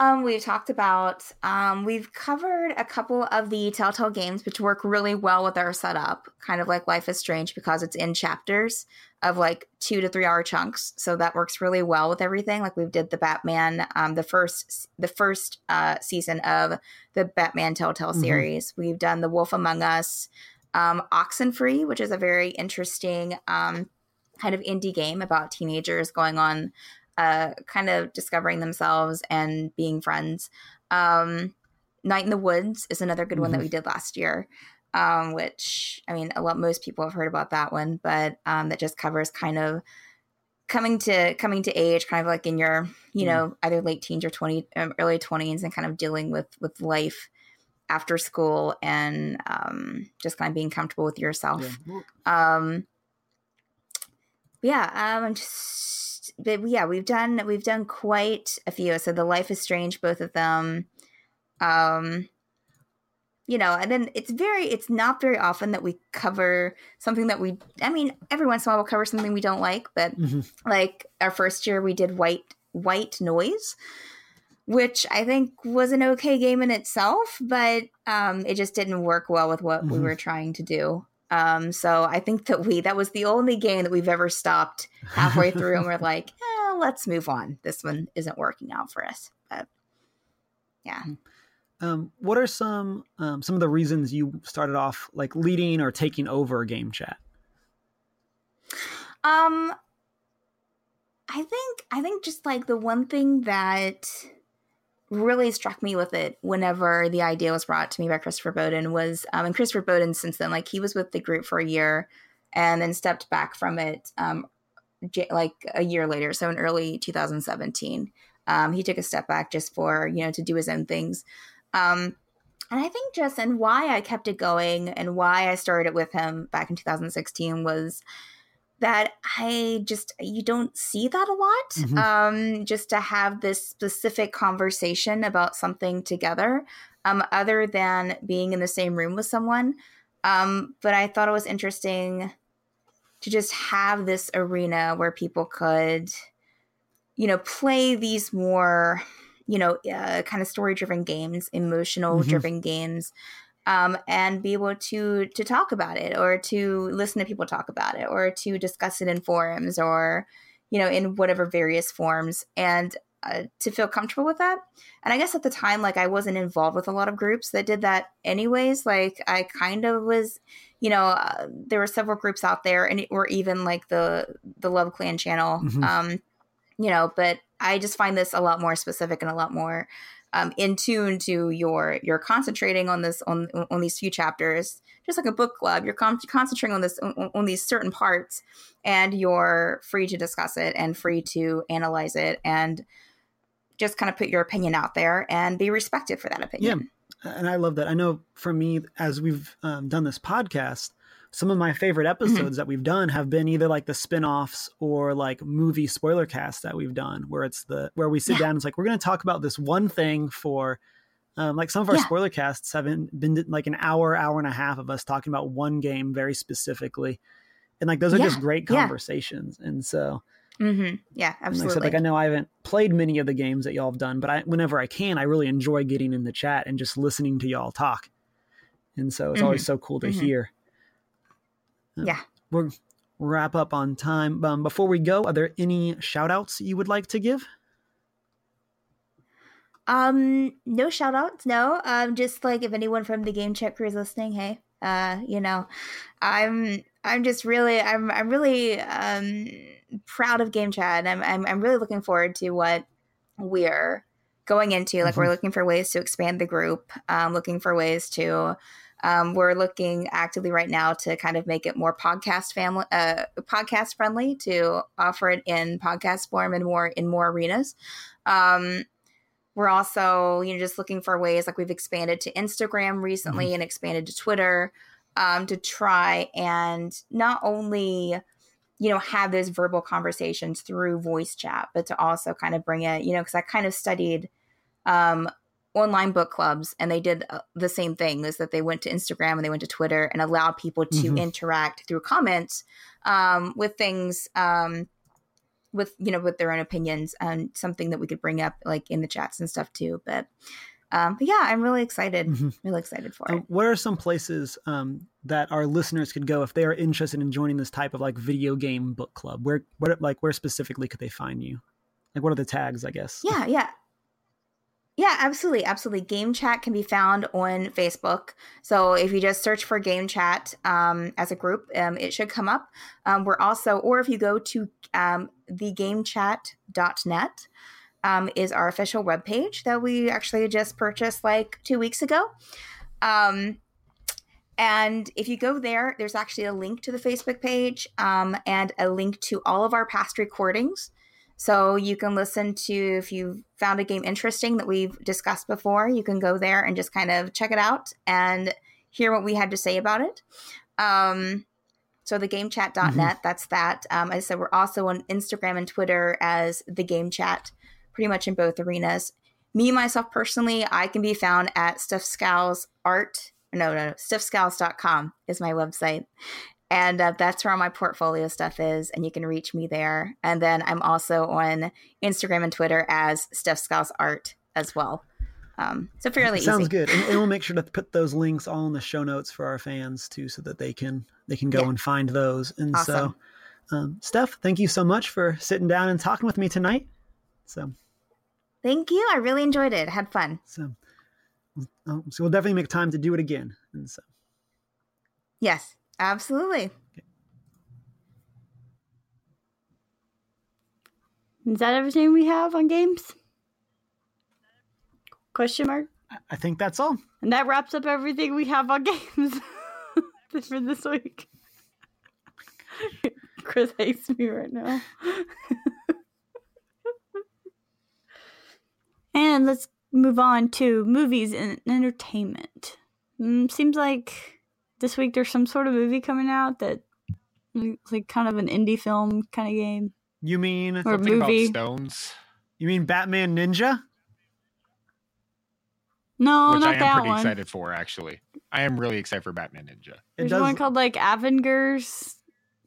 [SPEAKER 4] Um, we've talked about, um, we've covered a couple of the Telltale games, which work really well with our setup, kind of like Life is Strange, because it's in chapters of like two to three hour chunks. So that works really well with everything. Like we did the Batman, um, the first, the first uh, season of the Batman Telltale
[SPEAKER 3] Mhm.
[SPEAKER 4] series. We've done The Wolf Among Us, um, Oxenfree, which is a very interesting um, kind of indie game about teenagers going on uh, kind of discovering themselves and being friends. Um, Night in the Woods is another good one that we did last year, um, which I mean, a lot most people have heard about that one, but um, that just covers kind of coming to coming to age, kind of like in your you know either late teens or twenty um, early twenties, and kind of dealing with with life after school and um, just kind of being comfortable with yourself.
[SPEAKER 3] Yeah.
[SPEAKER 4] Um, yeah, um, I'm just, but yeah, we've done we've done quite a few. So the Life is Strange, both of them. Um, you know, and then it's very, it's not very often that we cover something that we. I mean, every once in a while we'll cover something we don't like, but
[SPEAKER 3] Mhm.
[SPEAKER 4] like our first year we did White White Noise, which I think was an okay game in itself, but um, it just didn't work well with what we
[SPEAKER 3] Mhm.
[SPEAKER 4] were trying to do. Um, so I think that we that was the only game that we've ever stopped halfway through and we're like, eh, let's move on. This one isn't working out for us. But yeah.
[SPEAKER 3] um, what are some um, some of the reasons you started off like leading or taking over a game chat
[SPEAKER 4] Um I think I think just like the one thing that really struck me with it whenever the idea was brought to me by Christopher Bowden was um and Christopher Bowden since then like he was with the group for a year and then stepped back from it um j- like a year later so in early 2017 um he took a step back just for you know to do his own things. Um and I think just and why I kept it going and why I started it with him back in 2016 was that I just you don't see that a lot.
[SPEAKER 3] Mhm.
[SPEAKER 4] Um, just to have this specific conversation about something together, um, other than being in the same room with someone. Um, but I thought it was interesting to just have this arena where people could, you know, play these more, you know, uh, kind of story driven games, emotional driven games. Um, and be able to to talk about it or to listen to people talk about it or to discuss it in forums or you know in whatever various forms and uh, to feel comfortable with that and i guess at the time like i wasn't involved with a lot of groups that did that anyways like i kind of was you know uh, there were several groups out there and or even like the the love clan channel
[SPEAKER 3] Mhm.
[SPEAKER 4] um you know but i just find this a lot more specific and a lot more um, in tune to your you're concentrating on this on on these few chapters just like a book club you're con- concentrating on this on, on these certain parts and you're free to discuss it and free to analyze it and just kind of put your opinion out there and be respected for that opinion Yeah.
[SPEAKER 3] and I love that. I know for me, as we've um, done this podcast, some of my favorite episodes that we've done have been either like the spin-offs or like movie spoiler casts that we've done, where it's the where we sit
[SPEAKER 4] Yeah.
[SPEAKER 3] down. And it's like we're going to talk about this one thing for. Um, like some of our
[SPEAKER 4] Yeah.
[SPEAKER 3] spoiler casts have been, been like an hour, hour and a half of us talking about one game very specifically, and like those are
[SPEAKER 4] Yeah,
[SPEAKER 3] just great conversations. And so,
[SPEAKER 4] Mm-hmm. yeah
[SPEAKER 3] and like I said,
[SPEAKER 4] absolutely
[SPEAKER 3] like I know I haven't played many of the games that y'all have done, but I, whenever I can, I really enjoy getting in the chat and just listening to y'all talk. And so it's always so cool to
[SPEAKER 4] Mhm.
[SPEAKER 3] hear.
[SPEAKER 4] Yeah.
[SPEAKER 3] We're wrap up on time. Um, before we go, are there any shout outs you would like to give?
[SPEAKER 4] Um, no shout outs, no. Um, just like if anyone from the game chat crew is listening, hey, uh, you know, I'm I'm just really I'm I'm really um proud of game chat. I'm I'm I'm really looking forward to what we're going into. Like we're
[SPEAKER 3] Mhm.
[SPEAKER 4] looking for ways to expand the group, um, looking for ways to um, we're looking actively right now to kind of make it more podcast family, uh, podcast friendly to offer it in podcast form and more in more arenas. Um, we're also, you know, just looking for ways like we've expanded to Instagram recently and expanded to Twitter um, to try and not only, you know, have those verbal conversations through voice chat, but to also kind of bring it, you know, because I kind of studied um, online book clubs and they did uh, the same thing is that they went to Instagram and they went to Twitter and allowed people to
[SPEAKER 3] Mhm.
[SPEAKER 4] interact through comments um, with things um, with you know with their own opinions and something that we could bring up like in the chats and stuff too but um but yeah i'm really excited
[SPEAKER 3] Mhm.
[SPEAKER 4] really excited for it
[SPEAKER 3] what are some places um, that our listeners could go if they are interested in joining this type of like video game book club? Where, where like where specifically could they find you? Like what are the tags? I guess.
[SPEAKER 4] yeah yeah yeah absolutely absolutely. Game chat can be found on facebook. So if you just search for game chat um, as a group um, it should come up. Um, we're also or if you go to um, thegamechat.net um, is our official webpage that we actually just purchased like two weeks ago. Um, and if you go there there's actually a link to the facebook page um, and a link to all of our past recordings so you can listen to if you've found a game interesting that we've discussed before, you can go there and just kind of check it out and hear what we had to say about it. Um, so the gamechat.net, that's that. Um, as I said, we're also on Instagram and Twitter as the game chat, pretty much in both arenas. Me, myself personally, I can be found at Stuff Art. No, no, no. Stuffscowls.com is my website and uh, that's where all my portfolio stuff is and you can reach me there and then i'm also on instagram and twitter as steph scouse art as well um, so fairly
[SPEAKER 3] Sounds
[SPEAKER 4] easy
[SPEAKER 3] good, and, and we'll make sure to put those links all in the show notes for our fans too, so that they can they can go
[SPEAKER 4] Yeah.
[SPEAKER 3] and find those. And
[SPEAKER 4] Awesome.
[SPEAKER 3] so, um, Steph, thank you so much for sitting down and talking with me tonight. So,
[SPEAKER 4] thank you i really enjoyed it had fun
[SPEAKER 3] so, um, so we'll definitely make time to do it again. And so,
[SPEAKER 4] yes absolutely
[SPEAKER 1] Is that everything we have on games? Question mark.
[SPEAKER 3] I- I think that's all.
[SPEAKER 1] And that wraps up everything we have on games for this week. Chris hates me right now. and let's move on to movies and entertainment. Mm, seems like this week there's some sort of movie coming out that it's like kind of an indie film kind of game.
[SPEAKER 3] You mean
[SPEAKER 1] Or
[SPEAKER 2] Something
[SPEAKER 1] movie.
[SPEAKER 2] about stones,
[SPEAKER 3] you mean Batman Ninja?
[SPEAKER 1] No,
[SPEAKER 2] which
[SPEAKER 1] not
[SPEAKER 2] I am
[SPEAKER 1] that
[SPEAKER 2] pretty
[SPEAKER 1] one.
[SPEAKER 2] excited for. Actually, I am really excited for Batman Ninja.
[SPEAKER 3] It
[SPEAKER 1] There's one called like Avengers,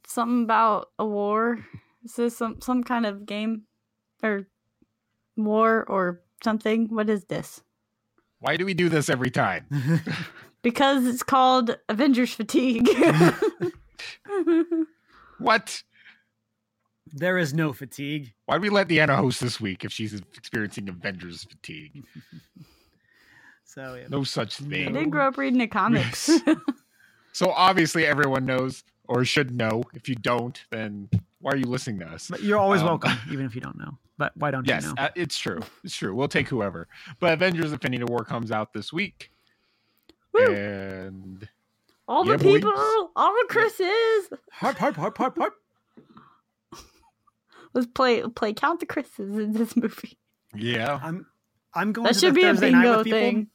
[SPEAKER 1] something about a war. Is this some some kind of game or war or something? What is this?
[SPEAKER 2] Why do we do this every time?
[SPEAKER 1] because it's called Avengers Fatigue.
[SPEAKER 2] What?
[SPEAKER 3] There is no fatigue.
[SPEAKER 2] Why'd we let Deanna host this week if she's experiencing Avengers fatigue?
[SPEAKER 3] So yeah.
[SPEAKER 2] No such thing.
[SPEAKER 1] I didn't grow up reading the comics.
[SPEAKER 2] So obviously everyone knows or should know. If you don't, then why are you listening to us?
[SPEAKER 3] But you're always
[SPEAKER 2] Um,
[SPEAKER 3] welcome, even if you don't know. But why don't
[SPEAKER 2] Yes,
[SPEAKER 3] you know?
[SPEAKER 2] uh, it's true. It's true. We'll take whoever. But Avengers Infinity War comes out this week.
[SPEAKER 1] Woo.
[SPEAKER 2] And
[SPEAKER 1] all the
[SPEAKER 2] Yeah, boy.
[SPEAKER 1] people, all the Chris's.
[SPEAKER 3] Harp, harp, harp, harp, harp.
[SPEAKER 1] Let's play play count the Chris's in this movie.
[SPEAKER 2] yeah.
[SPEAKER 3] I'm I'm going
[SPEAKER 1] That
[SPEAKER 3] to
[SPEAKER 1] should
[SPEAKER 3] the
[SPEAKER 1] be a
[SPEAKER 3] Thursday night
[SPEAKER 1] bingo thing.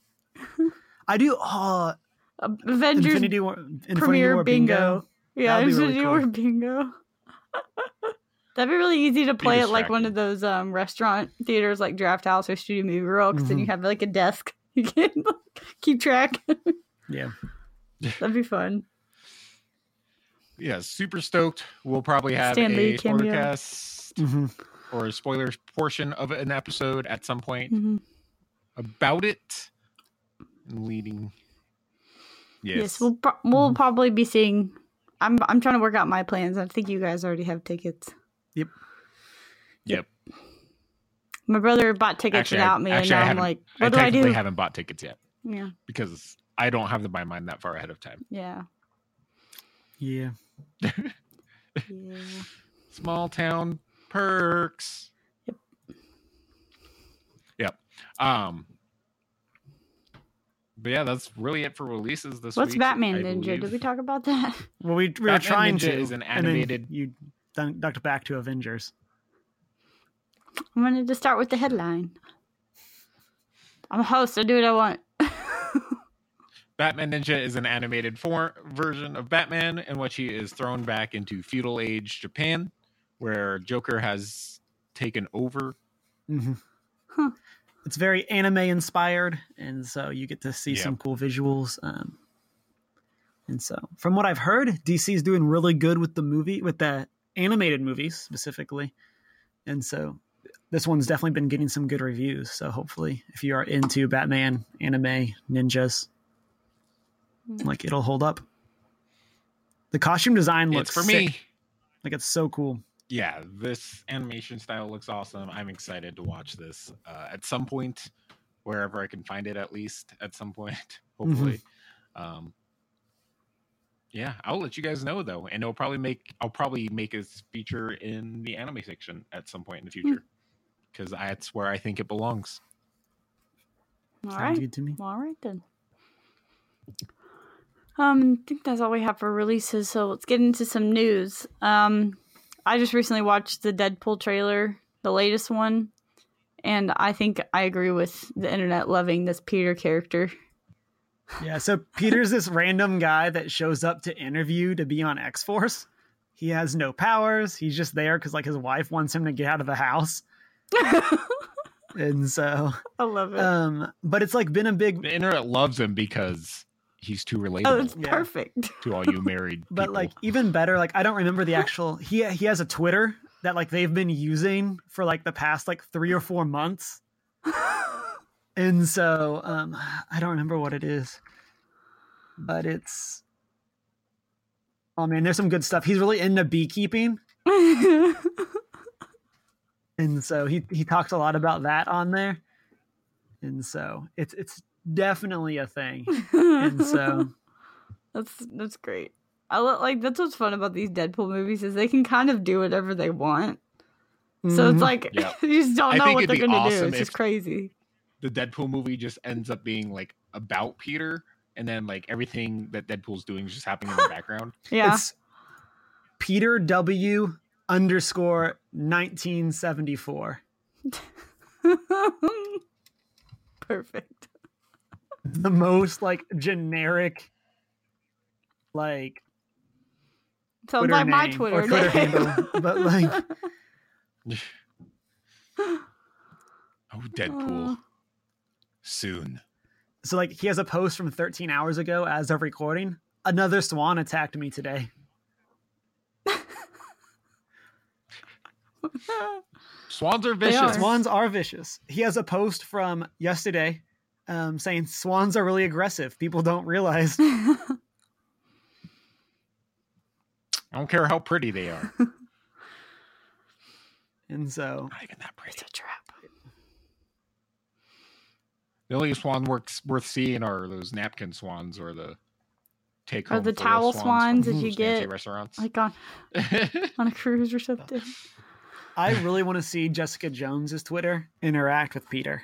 [SPEAKER 3] I do uh,
[SPEAKER 1] Uh, Avengers
[SPEAKER 3] Infinity War, Infinity
[SPEAKER 1] premiere
[SPEAKER 3] War
[SPEAKER 1] bingo. Yeah,
[SPEAKER 3] That'd be really
[SPEAKER 1] Infinity
[SPEAKER 3] cool.
[SPEAKER 1] War bingo. That'd be really easy to play at like one of those um, restaurant theaters like Draft House or Studio Movie World because then you
[SPEAKER 3] Mhm.
[SPEAKER 1] have like a desk. You can keep track.
[SPEAKER 3] Yeah.
[SPEAKER 1] That'd be fun.
[SPEAKER 2] Yeah, super stoked. We'll probably have
[SPEAKER 1] Stan
[SPEAKER 2] a spoiler
[SPEAKER 1] cameo.
[SPEAKER 2] cast
[SPEAKER 3] hmm
[SPEAKER 2] or a spoiler portion of an episode at some point
[SPEAKER 1] Mhm.
[SPEAKER 2] about it. Leading. Yes.
[SPEAKER 1] Yes, we'll pro- we'll
[SPEAKER 3] Mhm.
[SPEAKER 1] probably be seeing. I'm I'm trying to work out my plans. I think you guys already have tickets.
[SPEAKER 2] Yep. Yep.
[SPEAKER 1] My brother bought tickets
[SPEAKER 2] Actually, I-
[SPEAKER 1] without me, and
[SPEAKER 2] actually, I
[SPEAKER 1] now I'm
[SPEAKER 2] haven't-
[SPEAKER 1] like,
[SPEAKER 2] I
[SPEAKER 1] what do I
[SPEAKER 2] do?
[SPEAKER 1] do?
[SPEAKER 2] haven't bought tickets yet
[SPEAKER 1] Yeah,
[SPEAKER 2] because I don't have them by mind that far ahead of time.
[SPEAKER 1] yeah,
[SPEAKER 3] Yeah.
[SPEAKER 1] yeah.
[SPEAKER 2] Small town perks.
[SPEAKER 1] Yep.
[SPEAKER 2] Yep. Um. But yeah, that's really it for releases this
[SPEAKER 1] What's
[SPEAKER 2] week.
[SPEAKER 1] What's Batman
[SPEAKER 2] I
[SPEAKER 1] Ninja? Did we talk about that?
[SPEAKER 3] Well, we, we were
[SPEAKER 2] Batman
[SPEAKER 3] trying
[SPEAKER 2] Ninja
[SPEAKER 3] to.
[SPEAKER 2] is an
[SPEAKER 3] and then
[SPEAKER 2] animated-
[SPEAKER 3] You dun- ducked back to Avengers.
[SPEAKER 1] I wanted to start with the headline. I'm a host. I do what I want.
[SPEAKER 2] Batman Ninja is an animated form version of Batman in which he is thrown back into feudal age Japan, where Joker has taken over.
[SPEAKER 3] hmm
[SPEAKER 1] Huh.
[SPEAKER 3] It's very anime inspired, and so you get to see
[SPEAKER 2] Yep.
[SPEAKER 3] some cool visuals. Um, and so, from what I've heard, DC is doing really good with the movie, with the animated movies specifically. And so, this one's definitely been getting some good reviews. So, hopefully, if you are into Batman, anime, ninjas,
[SPEAKER 1] Mm.
[SPEAKER 3] like it'll hold up. The costume design
[SPEAKER 2] It's
[SPEAKER 3] looks
[SPEAKER 2] for
[SPEAKER 3] sick.
[SPEAKER 2] me.
[SPEAKER 3] Like it's so cool.
[SPEAKER 2] Yeah, this animation style looks awesome. I'm excited to watch this uh, at some point, wherever I can find it. At least at some point, hopefully. Um, yeah, I'll let you guys know though, and it'll probably make I'll probably make a feature in the anime section at some point in the future because that's where I think it belongs.
[SPEAKER 1] All
[SPEAKER 3] Sounds
[SPEAKER 1] right.
[SPEAKER 3] good to me.
[SPEAKER 1] All right then. Um, I think that's all we have for releases. So let's get into some news. Um, I just recently watched the Deadpool trailer, the latest one, and I think I agree with the internet loving this Peter character.
[SPEAKER 3] Yeah, so Peter's this random guy that shows up to interview to be on X Force. He has no powers. He's just there because like his wife wants him to get out of the house, and so
[SPEAKER 1] I love it.
[SPEAKER 3] um. But it's like been a big,
[SPEAKER 2] The internet loves him because he's too relatable.
[SPEAKER 1] oh, it's
[SPEAKER 3] yeah.
[SPEAKER 1] perfect.
[SPEAKER 2] to all you married.
[SPEAKER 3] but
[SPEAKER 2] people.
[SPEAKER 3] like even better. Like I don't remember the actual. He he has a Twitter that like they've been using for like the past like three or four months, and so um I don't remember what it is, but it's. Oh man, there's some good stuff. He's really into beekeeping. And so he he talks a lot about that on there and so it's it's definitely a thing and so
[SPEAKER 1] that's that's great. I lo- like that's what's fun about these Deadpool movies is they can kind of do whatever they want. So it's
[SPEAKER 3] Mhm.
[SPEAKER 1] like
[SPEAKER 2] Yeah.
[SPEAKER 1] you just don't
[SPEAKER 2] I
[SPEAKER 1] know what they're gonna do. It's just crazy.
[SPEAKER 2] the Deadpool movie just ends up being like about Peter, and then like everything that Deadpool's doing is just happening in the background.
[SPEAKER 1] Yeah.
[SPEAKER 3] it's peter w underscore 1974
[SPEAKER 1] Perfect.
[SPEAKER 3] the most like generic like
[SPEAKER 1] Sounds
[SPEAKER 3] Twitter
[SPEAKER 1] like my Twitter,
[SPEAKER 3] or Twitter
[SPEAKER 1] name.
[SPEAKER 3] handle, but like
[SPEAKER 2] Oh, Deadpool. Soon.
[SPEAKER 3] so like he has a post from 13 hours ago as of recording another swan attacked me today
[SPEAKER 2] Swans are vicious.
[SPEAKER 1] are.
[SPEAKER 3] Swans are vicious. He has a post from yesterday um, saying swans are really aggressive. People don't realize.
[SPEAKER 2] I don't care how pretty they are.
[SPEAKER 3] And so,
[SPEAKER 2] Not even that pretty.
[SPEAKER 1] it's a trap.
[SPEAKER 2] The only swan works worth seeing are those napkin swans or the take
[SPEAKER 1] Or the towel swans
[SPEAKER 3] that
[SPEAKER 1] you get,
[SPEAKER 2] restaurants.
[SPEAKER 1] Like on on a cruise or something.
[SPEAKER 3] I really want to see Jessica Jones's Twitter interact with Peter.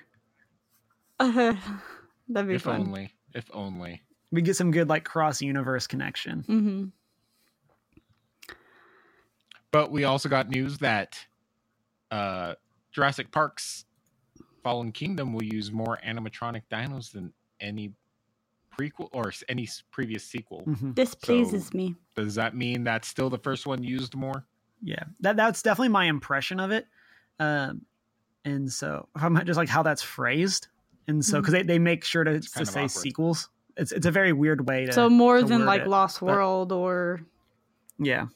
[SPEAKER 1] Uh, that'd be fun.
[SPEAKER 2] if
[SPEAKER 1] fun.
[SPEAKER 2] only. If only.
[SPEAKER 3] We get some good like cross universe connection.
[SPEAKER 1] hmm
[SPEAKER 2] But we also got news that uh, Jurassic Park's Fallen Kingdom will use more animatronic dinos than any prequel or any previous sequel.
[SPEAKER 3] Mhm.
[SPEAKER 1] This pleases me.
[SPEAKER 2] Does that mean that's still the first one used more?
[SPEAKER 3] Yeah, that that's definitely my impression of it. Um, and so if I'm just like how that's phrased, and so because they, they make sure to, to say
[SPEAKER 2] awkward.
[SPEAKER 3] sequels. It's it's a very weird way to.
[SPEAKER 1] So more
[SPEAKER 3] to
[SPEAKER 1] than
[SPEAKER 3] word
[SPEAKER 1] like
[SPEAKER 3] it,
[SPEAKER 1] Lost
[SPEAKER 3] but-
[SPEAKER 1] World or
[SPEAKER 3] Yeah,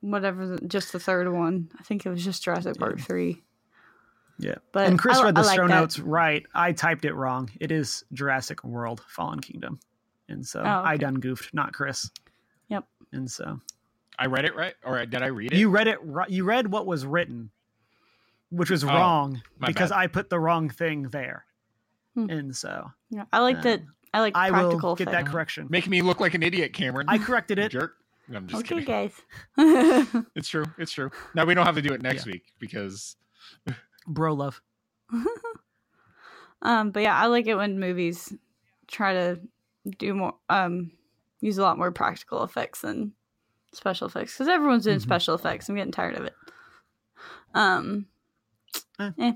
[SPEAKER 1] whatever, just the third one. I think it was just Jurassic Park three.
[SPEAKER 3] yeah.
[SPEAKER 1] But
[SPEAKER 3] and Chris
[SPEAKER 1] I,
[SPEAKER 3] read the
[SPEAKER 1] I like
[SPEAKER 3] show
[SPEAKER 1] that.
[SPEAKER 3] notes right. I typed it wrong. It is Jurassic World Fallen Kingdom, and so
[SPEAKER 1] Oh,
[SPEAKER 3] I done goofed, not Chris.
[SPEAKER 1] Yep.
[SPEAKER 3] And so
[SPEAKER 2] I read it right, or did I read it?
[SPEAKER 3] you read it right. You read what was written, which was
[SPEAKER 2] Oh,
[SPEAKER 3] wrong because
[SPEAKER 2] bad.
[SPEAKER 3] I put the wrong thing there.
[SPEAKER 1] Hmm.
[SPEAKER 3] And so
[SPEAKER 1] Yeah, I like that.
[SPEAKER 3] Um,
[SPEAKER 1] I like
[SPEAKER 3] I
[SPEAKER 1] practical
[SPEAKER 3] will get that correction.
[SPEAKER 2] Making me look like an idiot, Cameron.
[SPEAKER 3] I corrected it.
[SPEAKER 2] jerk. I'm just
[SPEAKER 1] Okay,
[SPEAKER 2] kidding.
[SPEAKER 1] guys.
[SPEAKER 2] It's true. It's true. Now we don't have to do it next week because
[SPEAKER 3] Bro love.
[SPEAKER 1] um, but yeah, I like it when movies try to do more, um, use a lot more practical effects than special effects because everyone's doing
[SPEAKER 3] Mhm.
[SPEAKER 1] special effects. I'm getting tired of it. Um,
[SPEAKER 3] Eh.
[SPEAKER 1] eh.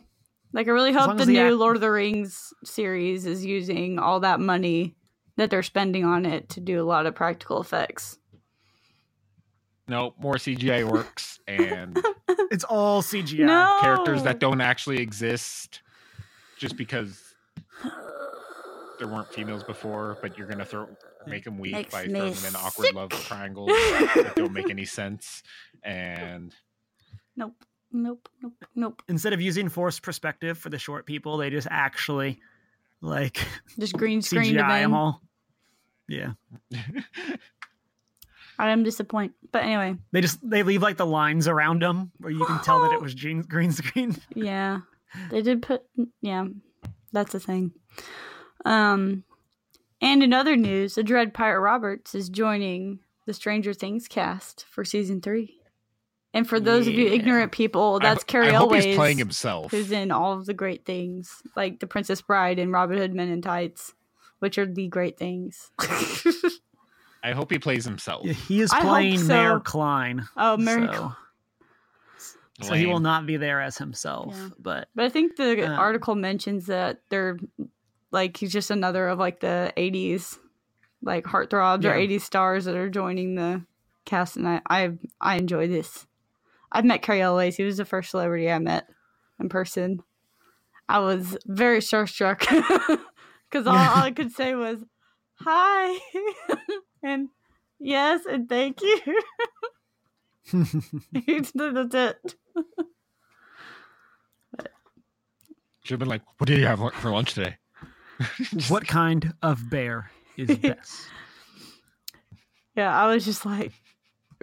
[SPEAKER 1] Like I really hope the
[SPEAKER 3] the
[SPEAKER 1] new
[SPEAKER 3] act-
[SPEAKER 1] Lord of the Rings series is using all that money that they're spending on it to do a lot of practical effects.
[SPEAKER 2] no more CGI works and
[SPEAKER 3] It's all CGI.
[SPEAKER 1] No
[SPEAKER 2] characters that don't actually exist just because there weren't females before, but you're gonna throw make them weak
[SPEAKER 1] Makes
[SPEAKER 2] by
[SPEAKER 1] me
[SPEAKER 2] throwing them in awkward
[SPEAKER 1] sick.
[SPEAKER 2] love triangles that don't make any sense. And
[SPEAKER 1] Nope. Nope. Nope. Nope.
[SPEAKER 3] Instead of using forced perspective for the short people, they just actually like
[SPEAKER 1] Just green screen
[SPEAKER 3] CGI them
[SPEAKER 1] them.
[SPEAKER 3] all. Yeah.
[SPEAKER 1] I am disappointed. But anyway,
[SPEAKER 3] They just they leave like the lines around them where you can tell that it was green, green screen.
[SPEAKER 1] yeah. They did put yeah. That's a thing. Um and in other news, the Dread Pirate Roberts is joining the Stranger Things cast for season three. And for those of you ignorant people, that's
[SPEAKER 2] I,
[SPEAKER 1] Cary
[SPEAKER 2] I
[SPEAKER 1] Elwes,
[SPEAKER 2] he's playing himself.
[SPEAKER 1] who's in all of the great things, like The Princess Bride and Robin Hood Men in Tights, which are the great things.
[SPEAKER 2] I hope he plays himself.
[SPEAKER 3] Yeah, he is playing
[SPEAKER 1] so.
[SPEAKER 3] Mayor Kline.
[SPEAKER 1] oh, Mayor
[SPEAKER 3] so, so he will not be there as himself.
[SPEAKER 1] Yeah.
[SPEAKER 3] But
[SPEAKER 1] But I think the
[SPEAKER 3] Uh.
[SPEAKER 1] article mentions that they're like he's just another of like the '80s like heartthrobs or '80s stars that are joining the cast, and I I, I enjoy this. I've met Cary Elwes. He was the first celebrity I met in person. I was very starstruck because all, all I could say was hi and yes and thank you. That's it.
[SPEAKER 2] Should have been like, "What did you have for lunch today?"
[SPEAKER 3] what kind of bear is best?
[SPEAKER 1] Yeah, I was just like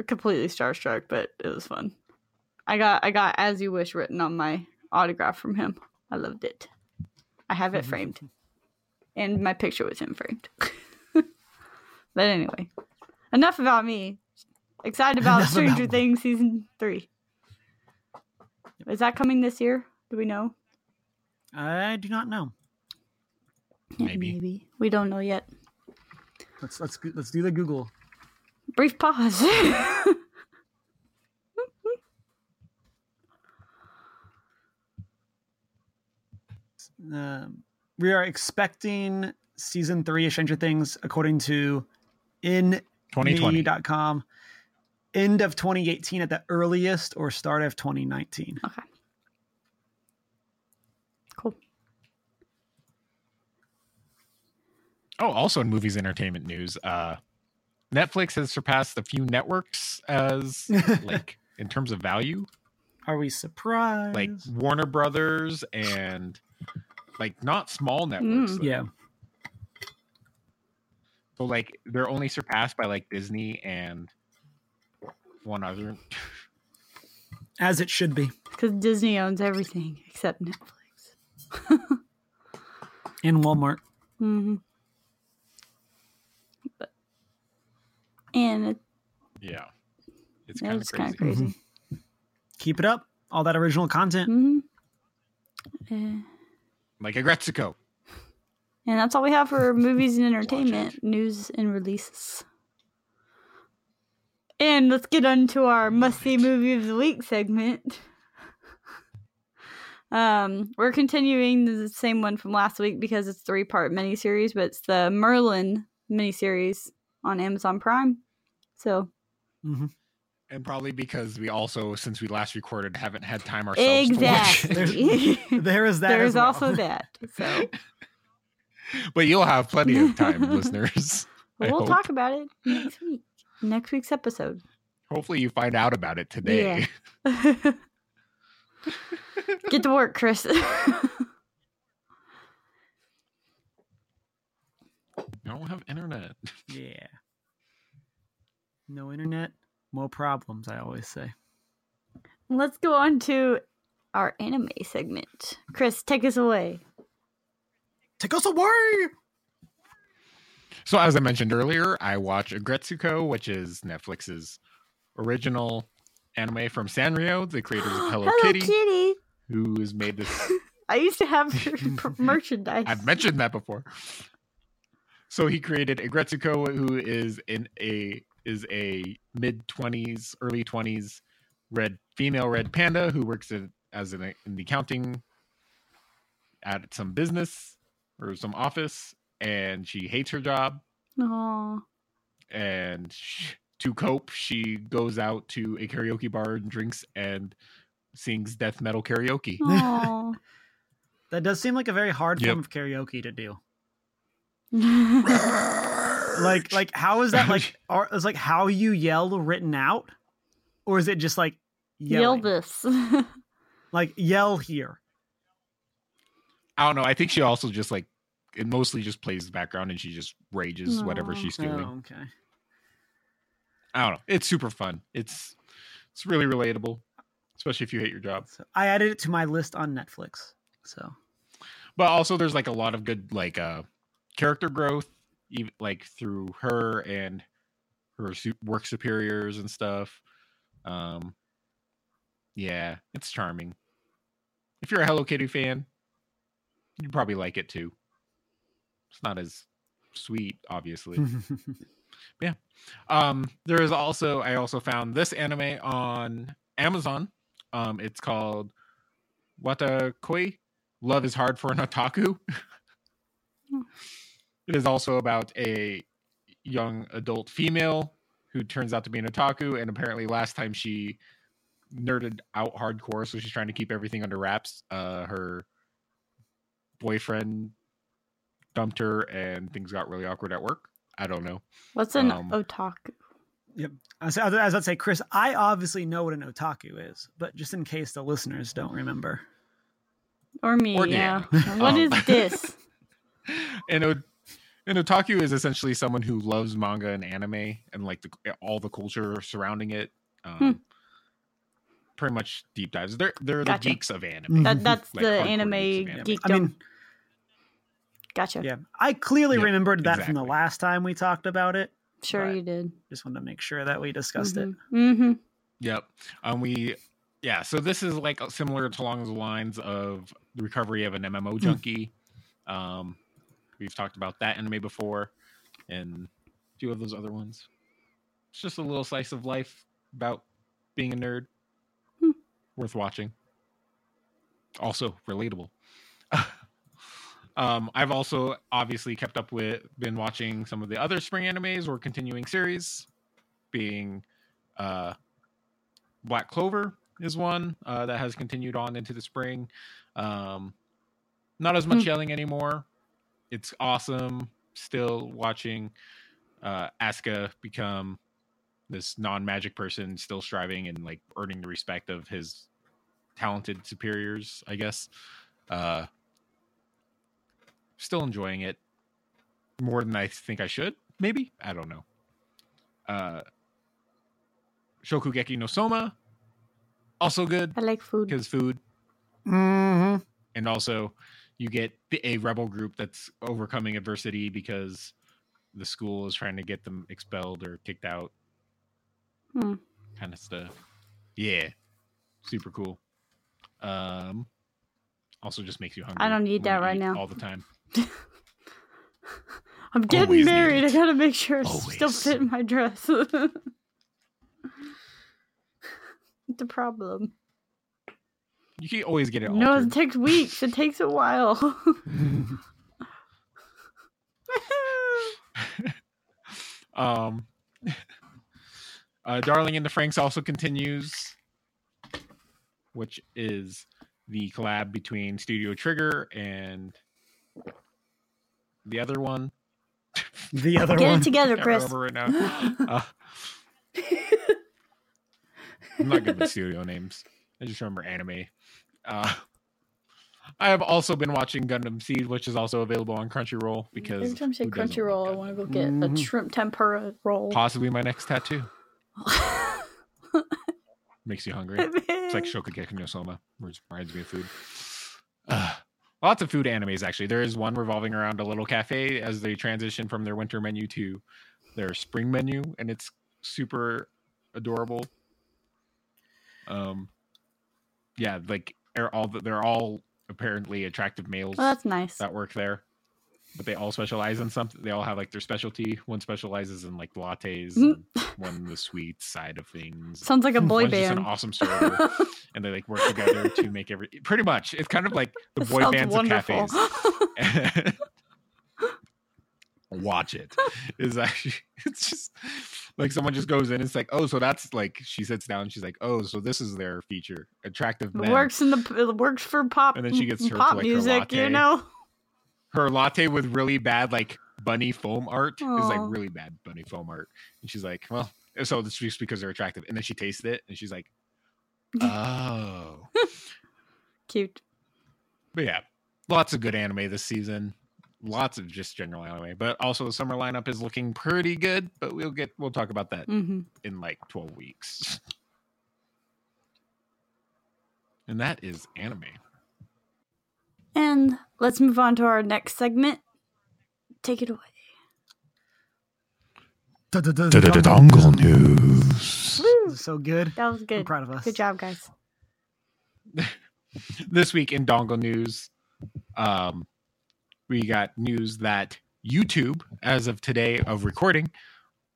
[SPEAKER 1] completely starstruck, but it was fun. I got I got as you wish written on my autograph from him. I loved it. I have it framed. And my picture with him framed. but anyway, enough about me. Excited about
[SPEAKER 3] Enough
[SPEAKER 1] Stranger
[SPEAKER 3] about-
[SPEAKER 1] Things season 3. Is that coming this year? Do we know?
[SPEAKER 3] I do not know.
[SPEAKER 1] Yeah,
[SPEAKER 2] Maybe.
[SPEAKER 1] maybe. We don't know yet.
[SPEAKER 3] Let's let's let's do the Google.
[SPEAKER 1] Brief pause.
[SPEAKER 3] Um, we are expecting season three of Stranger Things, according to in
[SPEAKER 2] 2020.
[SPEAKER 3] me.com, end of 2018 at the earliest or start of 2019.
[SPEAKER 1] okay. Cool.
[SPEAKER 2] Oh, also in movies entertainment news, uh Netflix has surpassed a few networks as like in terms of value,
[SPEAKER 3] Are we surprised?
[SPEAKER 2] like Warner Brothers and like not small networks.
[SPEAKER 1] Mm.
[SPEAKER 3] yeah,
[SPEAKER 2] So like they're only surpassed by like Disney and one other.
[SPEAKER 3] As it should be.
[SPEAKER 1] Because Disney owns everything except Netflix.
[SPEAKER 3] In Walmart.
[SPEAKER 1] hmm and it,
[SPEAKER 2] Yeah, it's kind of
[SPEAKER 1] it's kind
[SPEAKER 2] crazy.
[SPEAKER 1] of crazy.
[SPEAKER 3] Keep it up. All that original content.
[SPEAKER 1] hmm Yeah.
[SPEAKER 2] Like Aggretsuko.
[SPEAKER 1] And that's all we have for movies and entertainment, news and releases. And let's get on to our must see movie of the week segment. um, we're continuing the same one from last week because it's three part miniseries, but it's the Merlin miniseries on Amazon Prime. So
[SPEAKER 3] hmm
[SPEAKER 2] And probably because we also, since we last recorded, haven't had time ourselves. to watch
[SPEAKER 1] exactly.
[SPEAKER 3] There is that.
[SPEAKER 1] There's
[SPEAKER 3] well.
[SPEAKER 1] also that. So
[SPEAKER 2] But you'll have plenty of time, listeners. I
[SPEAKER 1] we'll talk about it next week. Next week's episode.
[SPEAKER 2] Hopefully, you find out about it today.
[SPEAKER 1] Yeah. Get to work, Chris.
[SPEAKER 2] I don't have internet.
[SPEAKER 3] Yeah. No internet, more problems, I always say.
[SPEAKER 1] Let's go on to our anime segment. Chris, take us away.
[SPEAKER 3] Take us away!
[SPEAKER 2] So, as I mentioned earlier, I watch Aggretsuko, which is Netflix's original anime from Sanrio, the creators of Hello, Kitty,
[SPEAKER 1] Kitty.
[SPEAKER 2] who has made this.
[SPEAKER 1] I used to have her merchandise.
[SPEAKER 2] I've mentioned that before. So he created Aggretsuko, who is in a is a mid twenties, early twenties red female red panda who works in, as an in the accounting at some business or some office, and she hates her job.
[SPEAKER 1] Aw.
[SPEAKER 2] and sh- to cope she goes out to a karaoke bar and drinks and sings death metal karaoke
[SPEAKER 1] Aw.
[SPEAKER 3] That does seem like a very hard
[SPEAKER 2] Yep.
[SPEAKER 3] form of karaoke to do. Like, like how is that like? Are, is like how you yell written out, or is it just like
[SPEAKER 1] Yell this.
[SPEAKER 3] Like yell here.
[SPEAKER 2] i don't know i think she also just like it mostly just plays the background and she just rages whatever
[SPEAKER 1] Aw.
[SPEAKER 2] she's doing
[SPEAKER 3] Oh, okay.
[SPEAKER 2] i don't know it's super fun it's it's really relatable especially if you hate your job
[SPEAKER 3] So I added it to my list on Netflix. So
[SPEAKER 2] but also there's like a lot of good like uh character growth even like through her and her work superiors and stuff um yeah it's charming. If you're a hello kitty fan you'd probably like it too. It's not as sweet obviously. Yeah. um there is also i also found this anime on amazon. Um it's called wotakoi love is hard for an otaku.
[SPEAKER 1] Hmm.
[SPEAKER 2] it is also about a young adult female who turns out to be an otaku and apparently last time she nerded out hardcore so she's trying to keep everything under wraps uh her boyfriend dumped her and things got really awkward at work i don't know
[SPEAKER 1] What's an
[SPEAKER 2] Um,
[SPEAKER 1] otaku? Yep.
[SPEAKER 3] As I was I was about to say, Chris, I obviously know what an otaku is, but just in case the listeners don't remember.
[SPEAKER 1] Or me,
[SPEAKER 2] or
[SPEAKER 1] yeah.
[SPEAKER 2] Dan.
[SPEAKER 1] What
[SPEAKER 2] Um,
[SPEAKER 1] is this?
[SPEAKER 2] and o- an otaku is essentially someone who loves manga and anime and like the, all the culture surrounding it. Um,
[SPEAKER 1] Hmm.
[SPEAKER 2] Pretty much deep dives. They're they're
[SPEAKER 1] Gotcha.
[SPEAKER 2] the geeks of anime.
[SPEAKER 3] Mhm.
[SPEAKER 1] That that's
[SPEAKER 2] Like
[SPEAKER 1] the anime
[SPEAKER 2] geeks anime.
[SPEAKER 1] geekdom.
[SPEAKER 3] I mean,
[SPEAKER 1] gotcha.
[SPEAKER 3] yeah, I clearly
[SPEAKER 2] Yep,
[SPEAKER 3] remembered that from the last time we talked about it.
[SPEAKER 1] Sure, you did.
[SPEAKER 3] Just wanted to make sure that we discussed it.
[SPEAKER 1] Mm-hmm.
[SPEAKER 2] Yep. Um, we, yeah. So this is like similar to along the lines of the recovery of an MMO junkie. Um, we've talked about that anime before, and a few of those other ones. It's just a little slice of life about being a nerd.
[SPEAKER 1] Hmm.
[SPEAKER 2] Worth watching. Also relatable. um, I've also obviously kept up with, been watching some of the other spring animes or continuing series, being uh, Black Clover is one uh, that has continued on into the spring. Um, not as much
[SPEAKER 1] Hmm.
[SPEAKER 2] yelling anymore. It's awesome. Still watching uh, Asta become this non-magic person, still striving and like earning the respect of his talented superiors. I guess. Uh, still enjoying it more than I think I should, maybe I don't know. Uh, Shokugeki no Soma, also good
[SPEAKER 1] I like food.
[SPEAKER 2] because food,
[SPEAKER 3] Mm-hmm.
[SPEAKER 2] and also you get the- a rebel group that's overcoming adversity because the school is trying to get them expelled or kicked out,
[SPEAKER 1] Hmm.
[SPEAKER 2] kind of stuff. Yeah, super cool. Um, also just makes you hungry.
[SPEAKER 1] I don't need that right now.
[SPEAKER 2] all the time.
[SPEAKER 1] I'm getting
[SPEAKER 2] Always
[SPEAKER 1] married. I gotta make sure it's still
[SPEAKER 2] fit
[SPEAKER 1] in my dress. the problem.
[SPEAKER 2] You can always get it. On.
[SPEAKER 1] No,
[SPEAKER 2] altered.
[SPEAKER 1] it takes weeks. It takes a while.
[SPEAKER 2] um, uh, Darling in the Franxx also continues, which is the collab between Studio Trigger and the other one.
[SPEAKER 3] The other
[SPEAKER 1] Get
[SPEAKER 3] one.
[SPEAKER 1] it together, Chris.
[SPEAKER 2] right now. Uh, I'm not good with studio names. I just remember anime. Uh, I have also been watching Gundam Seed, which is also available on Crunchyroll because
[SPEAKER 1] Every time I say
[SPEAKER 2] who doesn't
[SPEAKER 1] Crunchyroll, I want to go get a
[SPEAKER 3] Mhm.
[SPEAKER 1] shrimp tempura roll.
[SPEAKER 2] Possibly my next tattoo. Makes you hungry. It's like Shokugeki no Soma, which reminds me of food. Uh, lots of food animes, actually. There is one revolving around a little cafe as they transition from their winter menu to their spring menu, and it's super adorable. Um, yeah, like they're all they're all apparently attractive males
[SPEAKER 1] well, that's nice.
[SPEAKER 2] that work there, but they all specialize in something. They all have like their specialty. One specializes in like lattes,
[SPEAKER 1] Mhm.
[SPEAKER 2] one the sweet side of things.
[SPEAKER 1] Sounds like a boy
[SPEAKER 2] One's just an awesome server, and they like work together to make every. Pretty much, it's kind of like the boy
[SPEAKER 1] sounds
[SPEAKER 2] bands
[SPEAKER 1] wonderful.
[SPEAKER 2] of cafes. Watch it. Is actually it's just like someone just goes in. And it's like, oh, so that's like she sits down. and She's like, oh, so this is their feature, attractive
[SPEAKER 1] It works in the it works for pop
[SPEAKER 2] And then she gets her to,
[SPEAKER 1] pop
[SPEAKER 2] like, her
[SPEAKER 1] music, you
[SPEAKER 2] latte.
[SPEAKER 1] know.
[SPEAKER 2] her latte with really bad like bunny foam art is like really bad bunny foam art and she's like well so it's just because they're attractive and then she tasted it and she's like oh
[SPEAKER 1] Cute.
[SPEAKER 2] but yeah lots of good anime this season lots of just general anime but also the summer lineup is looking pretty good but we'll get we'll talk about that
[SPEAKER 1] hmm
[SPEAKER 2] in like 12 weeks and that is anime
[SPEAKER 1] And let's move on to our next segment. Take it away.
[SPEAKER 3] Dongle
[SPEAKER 2] news
[SPEAKER 3] So good.
[SPEAKER 1] That was
[SPEAKER 3] I'm
[SPEAKER 1] good.
[SPEAKER 3] proud of us.
[SPEAKER 1] Good job, guys.
[SPEAKER 2] this week in dongle news um we got news that youtube as of today of recording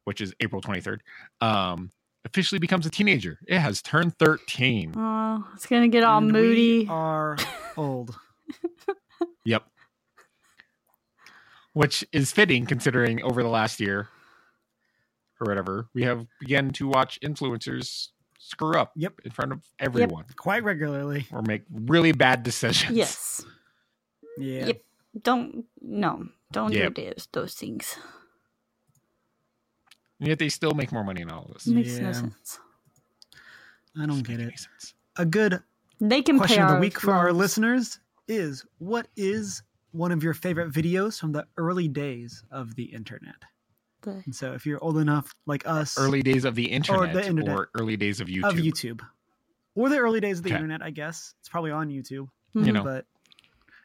[SPEAKER 2] which is april 23rd um officially becomes a teenager it has turned 13
[SPEAKER 1] Oh, it's gonna get all
[SPEAKER 3] And we
[SPEAKER 1] moody.
[SPEAKER 3] are old.
[SPEAKER 2] yep which is fitting considering over the last year or whatever we have begun to watch influencers screw up
[SPEAKER 3] Yep.
[SPEAKER 2] in front of everyone
[SPEAKER 3] Quite regularly.
[SPEAKER 2] or make really bad decisions
[SPEAKER 1] Yes.
[SPEAKER 3] Yeah.
[SPEAKER 1] Yep. Don't no. Don't
[SPEAKER 2] Yep.
[SPEAKER 1] do those those things.
[SPEAKER 2] and yet they still make more money in all of this
[SPEAKER 1] Makes no sense.
[SPEAKER 3] I don't get it.
[SPEAKER 2] sense.
[SPEAKER 3] A good
[SPEAKER 1] They can
[SPEAKER 3] question
[SPEAKER 1] pay
[SPEAKER 3] of the week for our listeners is what is one of your favorite videos from the early days of the internet?
[SPEAKER 1] The-
[SPEAKER 3] And so if you're old enough like us
[SPEAKER 2] early days of the internet or,
[SPEAKER 3] internet.
[SPEAKER 2] early days of YouTube.
[SPEAKER 3] of YouTube. Or the early days of the
[SPEAKER 2] Okay.
[SPEAKER 3] internet, I guess. It's probably on YouTube.
[SPEAKER 1] Mhm.
[SPEAKER 2] You know.
[SPEAKER 3] But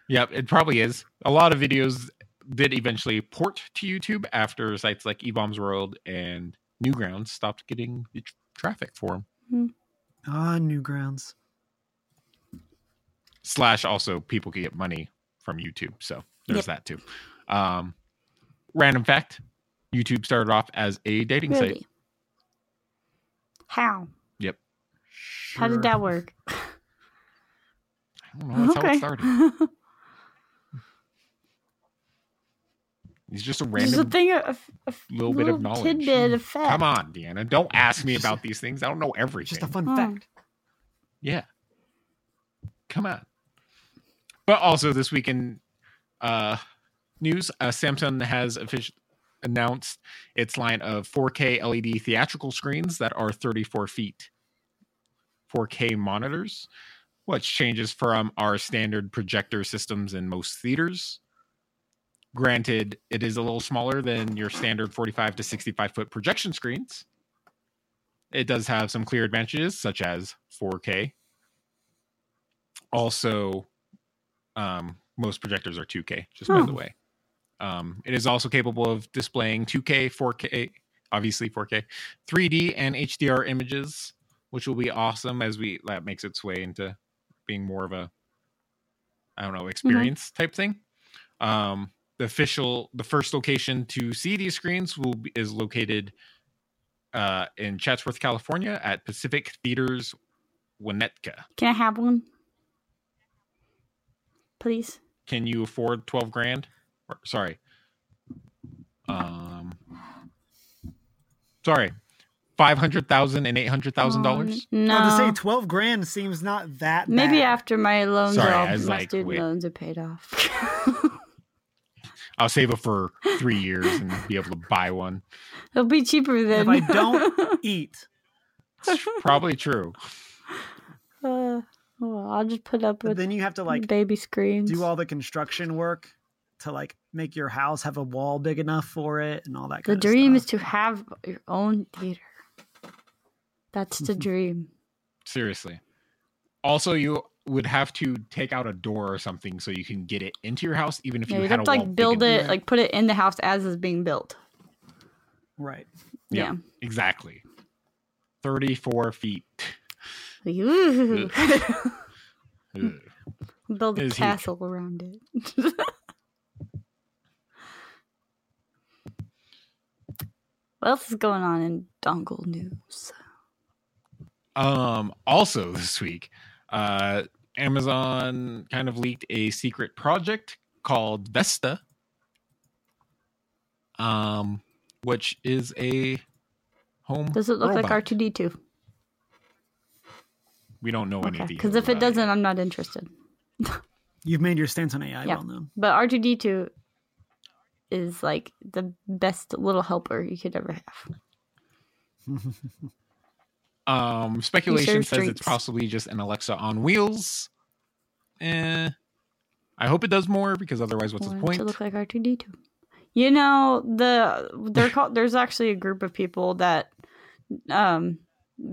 [SPEAKER 2] Yep, it probably is. A lot of videos did eventually port to YouTube after sites like eBaum's World and Newgrounds stopped getting the tr- traffic for them.
[SPEAKER 3] ah, Newgrounds.
[SPEAKER 2] Slash, also people can get money from YouTube, so there's
[SPEAKER 1] Yep.
[SPEAKER 2] that too. Um, random fact: YouTube started off as a dating
[SPEAKER 1] Really?
[SPEAKER 2] site.
[SPEAKER 1] How?
[SPEAKER 2] Yep.
[SPEAKER 1] How did that work?
[SPEAKER 2] I don't know. That's how it started. It's just a random
[SPEAKER 1] Just a
[SPEAKER 2] random
[SPEAKER 1] thing, a, a, a
[SPEAKER 2] little bit of knowledge.
[SPEAKER 1] tidbit of fact.
[SPEAKER 2] Come on, Deanna. Don't ask me about these things. I don't know everything.
[SPEAKER 3] just a fun
[SPEAKER 1] Oh.
[SPEAKER 3] fact.
[SPEAKER 2] yeah. Come on. But also this week in uh, news, uh, Samsung has officially announced its line of 4K LED theatrical screens that are 34 feet 4K monitors, which changes from our standard projector systems in most theaters, Granted, it is a little smaller than your standard 45 to 65 foot projection screens. It does have some clear advantages, such as 4K. Also, um, most projectors are 2K, just by the way. Um, it is also capable of displaying 2K, 4K, obviously 4K, 3D, and HDR images, which will be awesome as we that makes its way into being more of a, I don't know, experience type thing. Um, the official, the first location to see these screens will be, is located uh, in Chatsworth, California, at Pacific Theaters Winnetka.
[SPEAKER 1] Can I have one? Please.
[SPEAKER 2] Can you afford twelve grand? Or, sorry, um, sorry, five hundred thousand and eight hundred thousand dollars.
[SPEAKER 1] Um, no.
[SPEAKER 3] Now, to say twelve grand seems not that.
[SPEAKER 1] Maybe
[SPEAKER 3] bad.
[SPEAKER 1] after my loans
[SPEAKER 2] Sorry,
[SPEAKER 1] are all, my
[SPEAKER 2] like,
[SPEAKER 1] student
[SPEAKER 2] wait.
[SPEAKER 1] loans are paid off.
[SPEAKER 2] I'll save it for three years and be able to buy one.
[SPEAKER 1] It'll be cheaper than if
[SPEAKER 3] I don't eat.
[SPEAKER 2] It's probably true.
[SPEAKER 1] uh, well, I'll just put up
[SPEAKER 3] But
[SPEAKER 1] with
[SPEAKER 3] then you have to like
[SPEAKER 1] baby screens.
[SPEAKER 3] do all the construction work to like make your house have a wall big enough for it and all that. Stuff.
[SPEAKER 1] The
[SPEAKER 3] Kind
[SPEAKER 1] dream
[SPEAKER 3] of
[SPEAKER 1] is to have your own theater. That's the dream.
[SPEAKER 2] Seriously. Also, you would have to take out a door or something so you can get it into your house, even if
[SPEAKER 1] Yeah,
[SPEAKER 2] you
[SPEAKER 1] you
[SPEAKER 2] had
[SPEAKER 1] have to
[SPEAKER 2] wall
[SPEAKER 1] like build it, like put it in the house as it's being built.
[SPEAKER 3] right.
[SPEAKER 2] Yeah.
[SPEAKER 1] Yeah.
[SPEAKER 2] Exactly. Thirty-four feet.
[SPEAKER 1] Ooh.
[SPEAKER 2] Ugh.
[SPEAKER 1] build
[SPEAKER 2] It
[SPEAKER 1] a
[SPEAKER 2] is huge.
[SPEAKER 1] castle around it. what else is going on in dongle news?
[SPEAKER 2] Um, also this week, uh, Amazon kind of leaked a secret project called Vesta, um, which is a home.
[SPEAKER 1] Does it look like. R2D2?
[SPEAKER 2] We don't know any
[SPEAKER 1] Okay.
[SPEAKER 2] details.
[SPEAKER 1] Because if it doesn't,
[SPEAKER 2] yet.
[SPEAKER 1] I'm not interested.
[SPEAKER 3] You've made your stance on AI
[SPEAKER 1] Yeah.
[SPEAKER 3] well known.
[SPEAKER 1] But R2D2 is like the best little helper you could ever have.
[SPEAKER 2] Um, speculation says
[SPEAKER 1] drinks.
[SPEAKER 2] it's possibly just an Alexa on wheels. Eh, I hope it does more because otherwise, what's the point?
[SPEAKER 1] to look like R2D2. You know, the they're called there's actually a group of people that um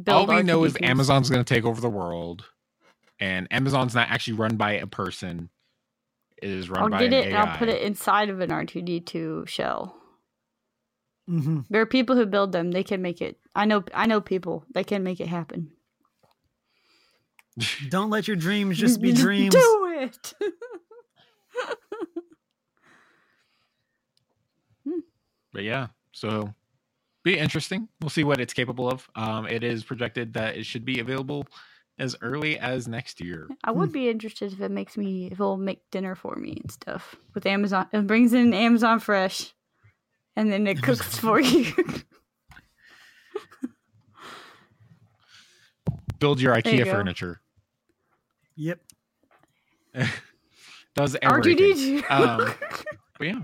[SPEAKER 2] All we know is
[SPEAKER 1] R2D2s.
[SPEAKER 2] Amazon's going to take over the world, and Amazon's not actually run by a person. It is run
[SPEAKER 1] I'll
[SPEAKER 2] by
[SPEAKER 1] get it
[SPEAKER 2] AI.
[SPEAKER 1] I'll put it inside of an R2D2 shell.
[SPEAKER 3] Hmm
[SPEAKER 1] There are people who build them. They can make it. I know. I know people. They can make it happen.
[SPEAKER 3] Don't let your dreams just be dreams.
[SPEAKER 1] Do it.
[SPEAKER 2] But yeah, so be interesting. We'll see what it's capable of. Um, it is projected that it should be available as early as next year.
[SPEAKER 1] I would be interested if it makes me. If it'll make dinner for me and stuff with Amazon. It brings in Amazon Fresh, and then it cooks for you.
[SPEAKER 2] Build your IKEA
[SPEAKER 1] go.
[SPEAKER 2] furniture.
[SPEAKER 3] Yep.
[SPEAKER 2] Does everything.
[SPEAKER 1] R2D2.
[SPEAKER 2] Um, but yeah,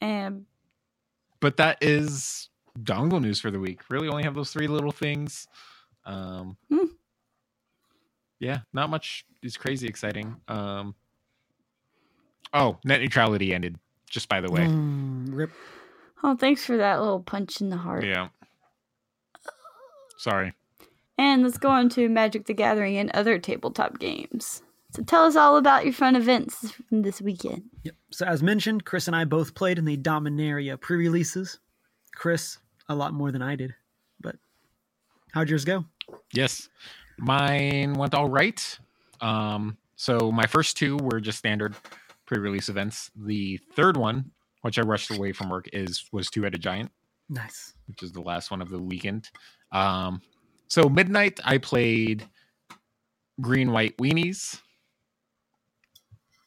[SPEAKER 1] and
[SPEAKER 2] but that is dongle news for the week. Really, only have those three little things. Um,
[SPEAKER 1] Hmm.
[SPEAKER 2] Yeah, not much is crazy exciting. Um, oh, net neutrality ended. Just by the way,
[SPEAKER 3] Mm, rip.
[SPEAKER 1] oh, thanks for that little punch in the heart.
[SPEAKER 2] yeah. Sorry.
[SPEAKER 1] And let's go on to Magic the Gathering and other tabletop games. So tell us all about your fun events from this weekend.
[SPEAKER 3] Yep. So as mentioned, Chris and I both played in the Dominaria pre-releases. Chris a lot more than I did, but how'd yours go?
[SPEAKER 2] Yes, mine went all right. Um, so my first two were just standard pre-release events. The third one, which I rushed away from work, is was Two Headed Giant,
[SPEAKER 3] Nice.
[SPEAKER 2] which is the last one of the weekend. Um, so midnight, I played Green White Weenies.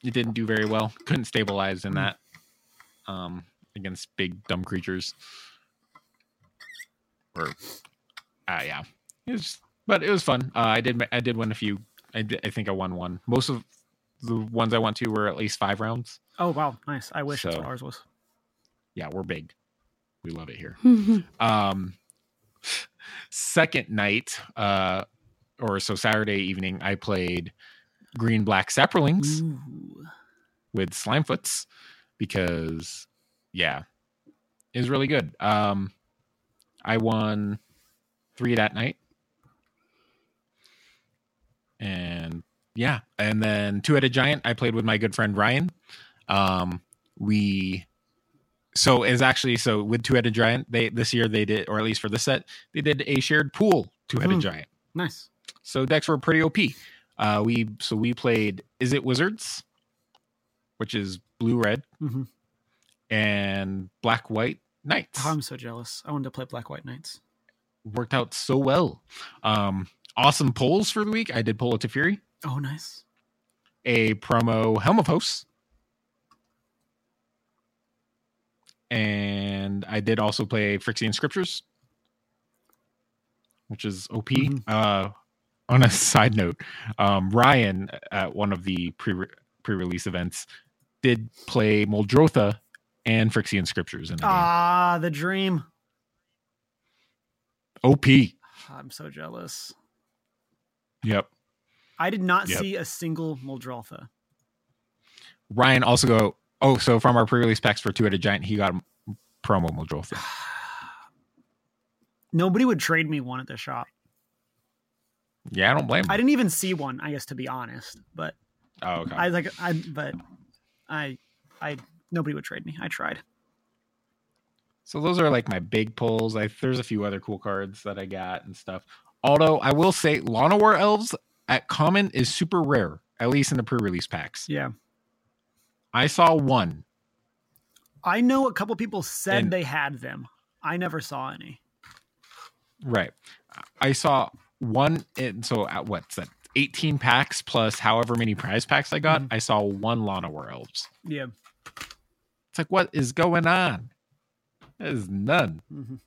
[SPEAKER 2] It didn't do very well. Couldn't stabilize in that um, against big dumb creatures. Or, uh, yeah, it was, but it was fun. Uh, I did I did win a few. I, did, I think I won one. Most of the ones I went to were at least five rounds.
[SPEAKER 3] Oh wow, nice. I wish that's what ours was.
[SPEAKER 2] Yeah, we're big. We love it here. um second night uh or so Saturday evening, I played Green Black Saprolings
[SPEAKER 3] Ooh.
[SPEAKER 2] with Slimefoots because, yeah, it was really good. Um, I won three that night, and yeah, and then two headed giant. I played with my good friend Ryan. Um, we so is actually so with two headed giant. They this year they did, or at least for the set, they did a shared pool two headed
[SPEAKER 3] Hmm.
[SPEAKER 2] giant.
[SPEAKER 3] Nice.
[SPEAKER 2] So decks were pretty OP. Uh, we so we played Izzet Wizards, which is blue red,
[SPEAKER 3] hmm
[SPEAKER 2] and black white knights.
[SPEAKER 3] Oh, I'm so jealous. I wanted to play Black White Knights.
[SPEAKER 2] Worked out so well. Um, awesome polls for the week. I did pull a Fury,
[SPEAKER 3] Oh, nice.
[SPEAKER 2] a promo Helm of Hosts, and I did also play Phyrexian Scriptures, which is OP.
[SPEAKER 3] Mhm.
[SPEAKER 2] Uh, on a side note, um, Ryan at one of the pre pre release events did play Muldrotha and Phyrexian Scriptures in the game.
[SPEAKER 3] Ah, the dream.
[SPEAKER 2] OP.
[SPEAKER 3] I'm so jealous.
[SPEAKER 2] Yep.
[SPEAKER 3] I did not
[SPEAKER 2] Yep.
[SPEAKER 3] see a single Muldrotha.
[SPEAKER 2] Ryan also go. Oh, so from our pre-release packs for Two Headed Giant, he got a promo Muldrotha.
[SPEAKER 3] Nobody would trade me one at the shop.
[SPEAKER 2] Yeah, I don't blame him.
[SPEAKER 3] I didn't even see one, I guess, to be honest. But
[SPEAKER 2] oh, okay.
[SPEAKER 3] I like I but I I nobody would trade me. I tried.
[SPEAKER 2] So those are like my big pulls. I, there's a few other cool cards that I got and stuff. Although I will say, Llanowar Elves at common is super rare, at least in the pre-release packs.
[SPEAKER 3] Yeah.
[SPEAKER 2] I saw one.
[SPEAKER 3] I know a couple people said
[SPEAKER 2] And-
[SPEAKER 3] they had them. I never saw any.
[SPEAKER 2] Right. I saw one. In, so at what's that? 18 packs plus however many prize packs I got.
[SPEAKER 3] Mhm.
[SPEAKER 2] I saw one Llanowar Elves.
[SPEAKER 3] Yeah.
[SPEAKER 2] It's like, what is going on? There's none.
[SPEAKER 3] Mhm.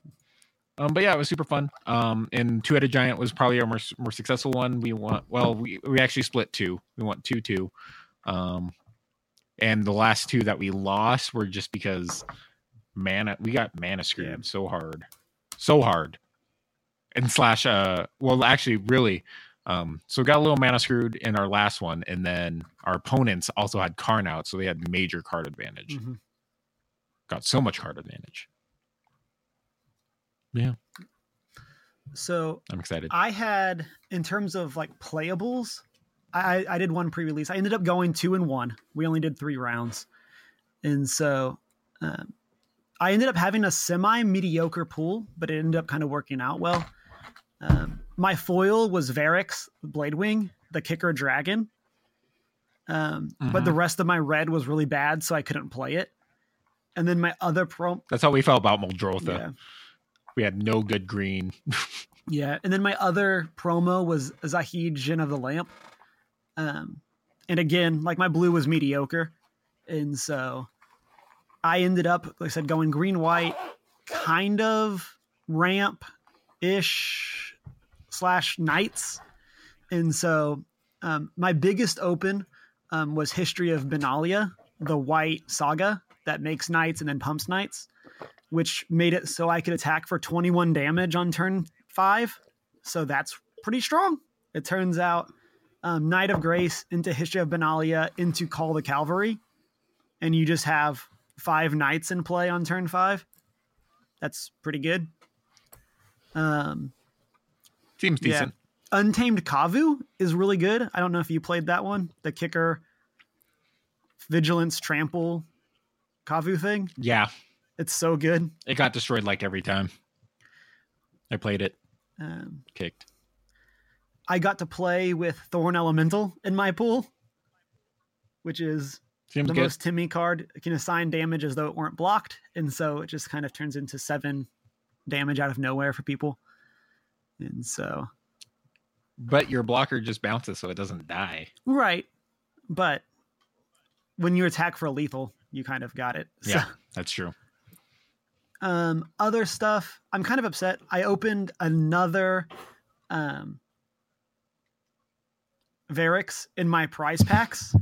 [SPEAKER 2] Um, but yeah, it was super fun. Um, and Two Headed Giant was probably our more, more successful one. We want well, we we actually split two. We want two two. Um, and the last two that we lost were just because mana we got mana screwed
[SPEAKER 3] Yeah.
[SPEAKER 2] so hard, so hard. And slash uh, well, actually, really. Um, so we got a little mana screwed in our last one, and then our opponents also had Karn out, so they had major card advantage.
[SPEAKER 3] Mhm.
[SPEAKER 2] Got so much card advantage. Yeah,
[SPEAKER 3] So
[SPEAKER 2] I'm excited.
[SPEAKER 3] I had in terms of like playables, I, I did one pre-release. I ended up going two and one. We only did three rounds, and so um, I ended up having a semi-mediocre pool, but it ended up kind of working out well. Um, my foil was Verix Bladewing, the kicker dragon, um, but the rest of my red was really bad, so I couldn't play it. And then my other pro,
[SPEAKER 2] That's how we felt about Muldrotha.
[SPEAKER 3] yeah,
[SPEAKER 2] We had no good green.
[SPEAKER 3] Yeah, and then my other promo was Zahid Djinn of the Lamp. Um, and again, like my blue was mediocre, and so I ended up, like I said, going green white, kind of ramp ish slash knights, and so um, my biggest open um, was History of Benalia, the white saga that makes knights and then pumps knights, which made it so I could attack for 21 damage on turn five. So that's pretty strong. It turns out um, Knight of Grace into History of Benalia into Call the Cavalry, and you just have five knights in play on turn five. That's pretty good. Um,
[SPEAKER 2] Seems
[SPEAKER 3] Yeah.
[SPEAKER 2] decent.
[SPEAKER 3] Untamed Kavu is really good. I don't know if you played that one. The kicker, vigilance, trample, Kavu thing.
[SPEAKER 2] Yeah.
[SPEAKER 3] It's so good.
[SPEAKER 2] It got destroyed like every time. I played it,
[SPEAKER 3] Um,
[SPEAKER 2] kicked.
[SPEAKER 3] I got to play with Thorn Elemental in my pool, which is
[SPEAKER 2] Seems
[SPEAKER 3] the
[SPEAKER 2] good.
[SPEAKER 3] most Timmy card. It can assign damage as though it weren't blocked, and so it just kind of turns into seven damage out of nowhere for people. And so,
[SPEAKER 2] But your blocker just bounces so it doesn't die.
[SPEAKER 3] right, but when you attack for a lethal, you kind of got it. So-
[SPEAKER 2] Yeah, that's true.
[SPEAKER 3] Um other stuff i'm kind of upset. I opened another um Verix in my prize packs.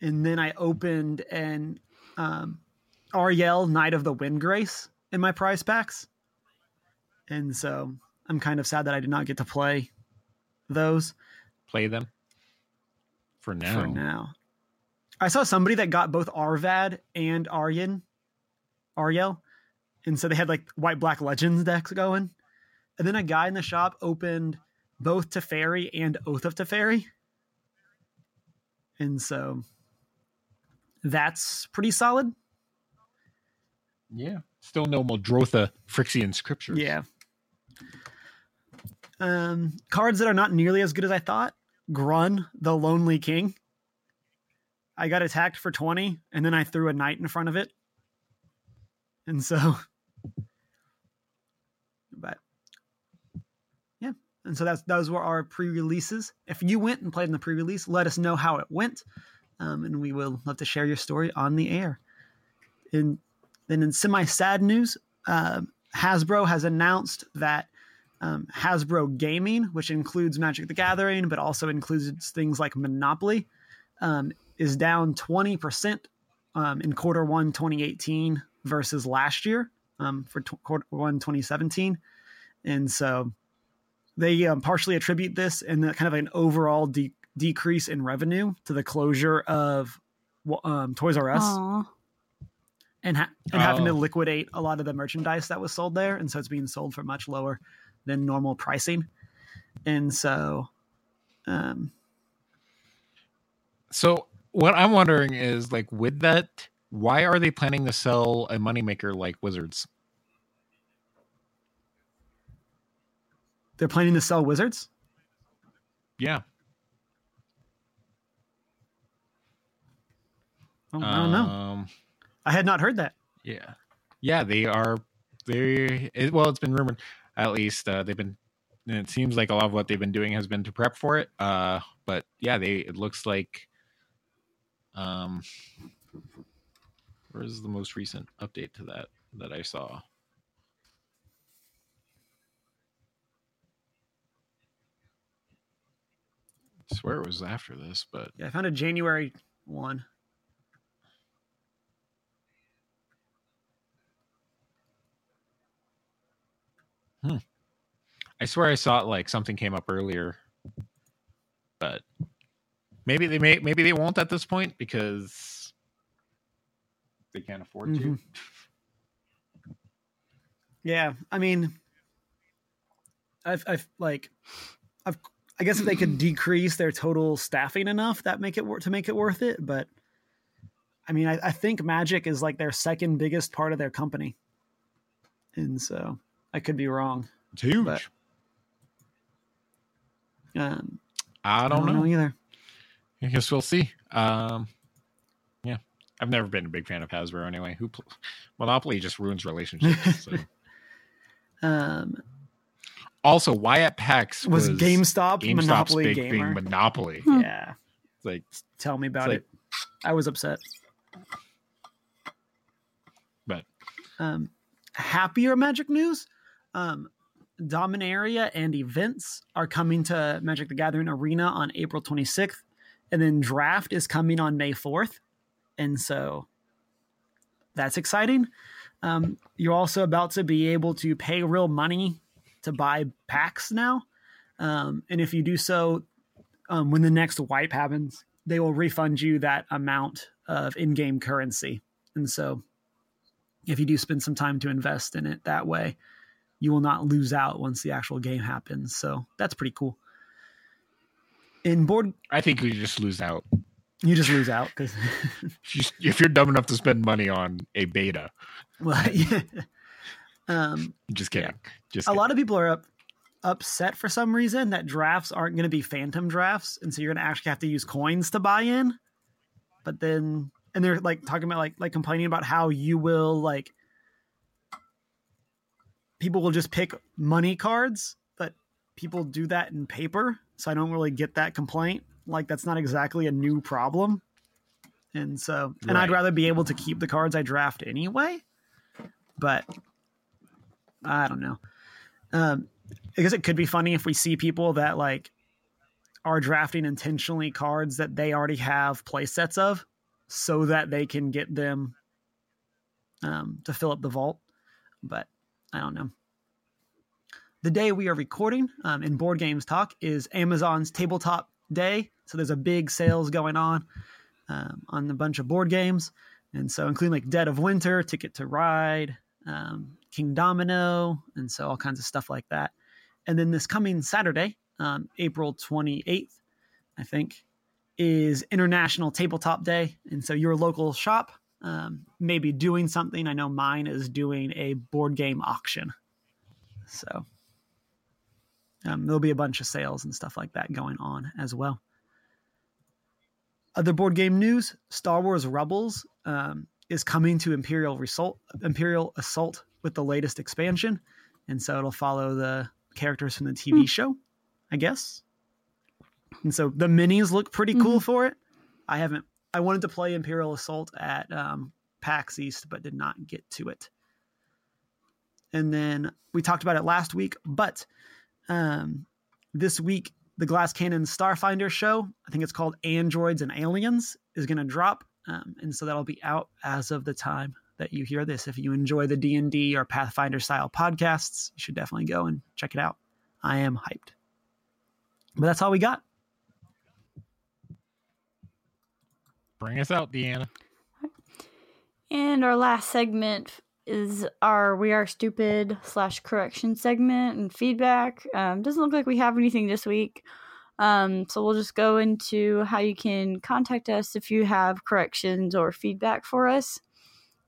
[SPEAKER 3] And then i opened an um Aryel knight of the Windgrace in my prize packs. And so I'm kind of sad that I did not get to play those.
[SPEAKER 2] Play them? For now.
[SPEAKER 3] for now. I saw somebody that got both Arvad and Aryan, Aryel, and so they had like white black legends decks going. And then a guy in the shop opened both Teferi and Oath of Teferi. And so that's pretty solid.
[SPEAKER 2] Yeah. Still no Muldrotha Phyrexian scriptures.
[SPEAKER 3] Yeah. Um, cards that are not nearly as good as I thought. Grunn, the Lonely King. I got attacked for 20, and then I threw a knight in front of it. And so, but yeah. And so that's those were our pre-releases. If you went and played in the pre-release, let us know how it went, um, and we will love to share your story on the air. And then in semi-sad news, uh, Hasbro has announced that um, Hasbro Gaming, which includes Magic the Gathering, but also includes things like Monopoly, um, is down 20% um, in quarter one 2018 versus last year um, for t- quarter one 2017. And so they um, partially attribute this and kind of an overall de- decrease in revenue to the closure of um, Toys R Us
[SPEAKER 1] Aw.
[SPEAKER 3] and, ha- and having to
[SPEAKER 2] Oh.
[SPEAKER 3] liquidate a lot of the merchandise that was sold there, and so it's being sold for much lower than normal pricing. And so, um,
[SPEAKER 2] So what I'm wondering is like with that, why are they planning to sell a moneymaker like Wizards?
[SPEAKER 3] they're planning to sell Wizards.
[SPEAKER 2] Yeah.
[SPEAKER 3] Oh, I don't know.
[SPEAKER 2] Um,
[SPEAKER 3] I had not heard that.
[SPEAKER 2] Yeah, yeah, they are. They it, well, it's been rumored. At least uh, they've been. And it seems like a lot of what they've been doing has been to prep for it. Uh, but yeah, they. It looks like. Um, where's the most recent update to that that I saw? I swear it was after this, but
[SPEAKER 3] Yeah, I found a January one. Hmm.
[SPEAKER 2] I swear I saw it like something came up earlier, but maybe they may maybe they won't at this point because they can't afford to.
[SPEAKER 3] Mhm. Yeah, I mean, I've, I've like, I've, I guess if they could decrease their total staffing enough, that make it wor- to make it worth it. But I mean, I, I think Magic is like their second biggest part of their company, and so I could be wrong.
[SPEAKER 2] It's huge.
[SPEAKER 3] But- Um,
[SPEAKER 2] I don't, know.
[SPEAKER 3] either.
[SPEAKER 2] I guess we'll see. Um, I've never been a big fan of Hasbro anyway. Who pl- Monopoly just ruins relationships. So.
[SPEAKER 3] Um,
[SPEAKER 2] also, why at PAX
[SPEAKER 3] was, GameStop
[SPEAKER 2] GameStop's
[SPEAKER 3] Monopoly
[SPEAKER 2] big
[SPEAKER 3] gamer?
[SPEAKER 2] thing Monopoly?
[SPEAKER 1] Hmm.
[SPEAKER 3] yeah,
[SPEAKER 2] It's like
[SPEAKER 3] tell me about
[SPEAKER 2] like-
[SPEAKER 3] it. I was upset.
[SPEAKER 2] But-
[SPEAKER 3] um, happier Magic news. Um, Dominaria and events are coming to Magic the Gathering Arena on April 26th, and then Draft is coming on May 4th, and so that's exciting. Um, you're also about to be able to pay real money to buy packs now, um, and if you do so, um, when the next wipe happens, they will refund you that amount of in-game currency, and so if you do spend some time to invest in it that way, you will not lose out once the actual game happens. So that's pretty cool. In board,
[SPEAKER 2] I think we just lose out.
[SPEAKER 3] You just lose out because,
[SPEAKER 2] If you- If you're dumb enough to spend money on a beta,
[SPEAKER 3] well, yeah. Um,
[SPEAKER 2] just kidding. Just
[SPEAKER 3] a lot of people are up, upset for some reason that drafts aren't going to be phantom drafts, and so you're going to actually have to use coins to buy in. But then, and they're like talking about like like complaining about how you will like people will just pick money cards, but people do that in paper, so I don't really get that complaint. Like that's not exactly a new problem. And so, and I'd rather be able to keep the cards I draft anyway. But I don't know. Um, I guess it could be funny if we see people that like are drafting intentionally cards that they already have play sets of so that they can get them um, to fill up the vault. But I don't know. the day we are recording um, in Board Games Talk is Amazon's tabletop day. So there's a big sales going on um, on a bunch of board games. And so, including like Dead of Winter, Ticket to Ride, um, Kingdomino, and so all kinds of stuff like that. And then this coming Saturday, um, April 28th, I think, is International Tabletop Day. And so your local shop um, may be doing something. I know mine is doing a board game auction. So um, there'll be a bunch of sales and stuff like that going on as well. Other board game news Star Wars Rebels um, is coming to Imperial, Result, Imperial Assault with the latest expansion. And so it'll follow the characters from the TV show, I guess. And so the minis look pretty cool for it. I haven't, I wanted to play Imperial Assault at um, PAX East, but did not get to it. And then we talked about it last week, but um, this week, the Glass Cannon Starfinder show, I think it's called Androids and Aliens, is going to drop. Um, and so that'll be out as of the time that you hear this. If you enjoy the D&D or Pathfinder style podcasts, you should definitely go and check it out. I am hyped. But that's all we got.
[SPEAKER 2] Bring us out, Deanna.
[SPEAKER 1] And our last segment is our We Are Stupid slash correction segment and feedback. Um, doesn't look like we have anything this week. Um, so we'll just go into how you can contact us if you have corrections or feedback for us.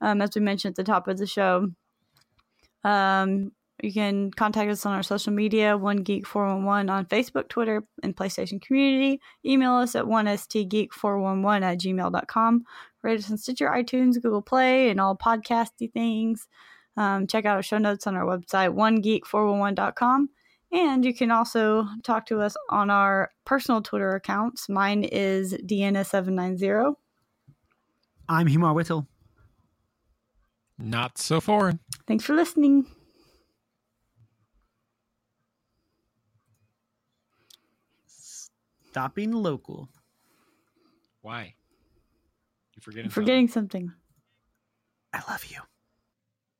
[SPEAKER 1] Um, as we mentioned at the top of the show, um, you can contact us on our social media, One Geek 411 on Facebook, Twitter, and PlayStation Community. Email us at 1stgeek411 at gmail.com. Rate us on Stitcher, iTunes, Google Play, and all podcasty things. Um, check out our show notes on our website, onegeek411.com. And you can also talk to us on our personal Twitter accounts. Mine is Deanna790.
[SPEAKER 3] I'm Humar Whittle.
[SPEAKER 2] Not so foreign.
[SPEAKER 1] Thanks for listening.
[SPEAKER 3] Stopping local.
[SPEAKER 2] Why? You forgetting?
[SPEAKER 1] I'm forgetting something.
[SPEAKER 3] I love you.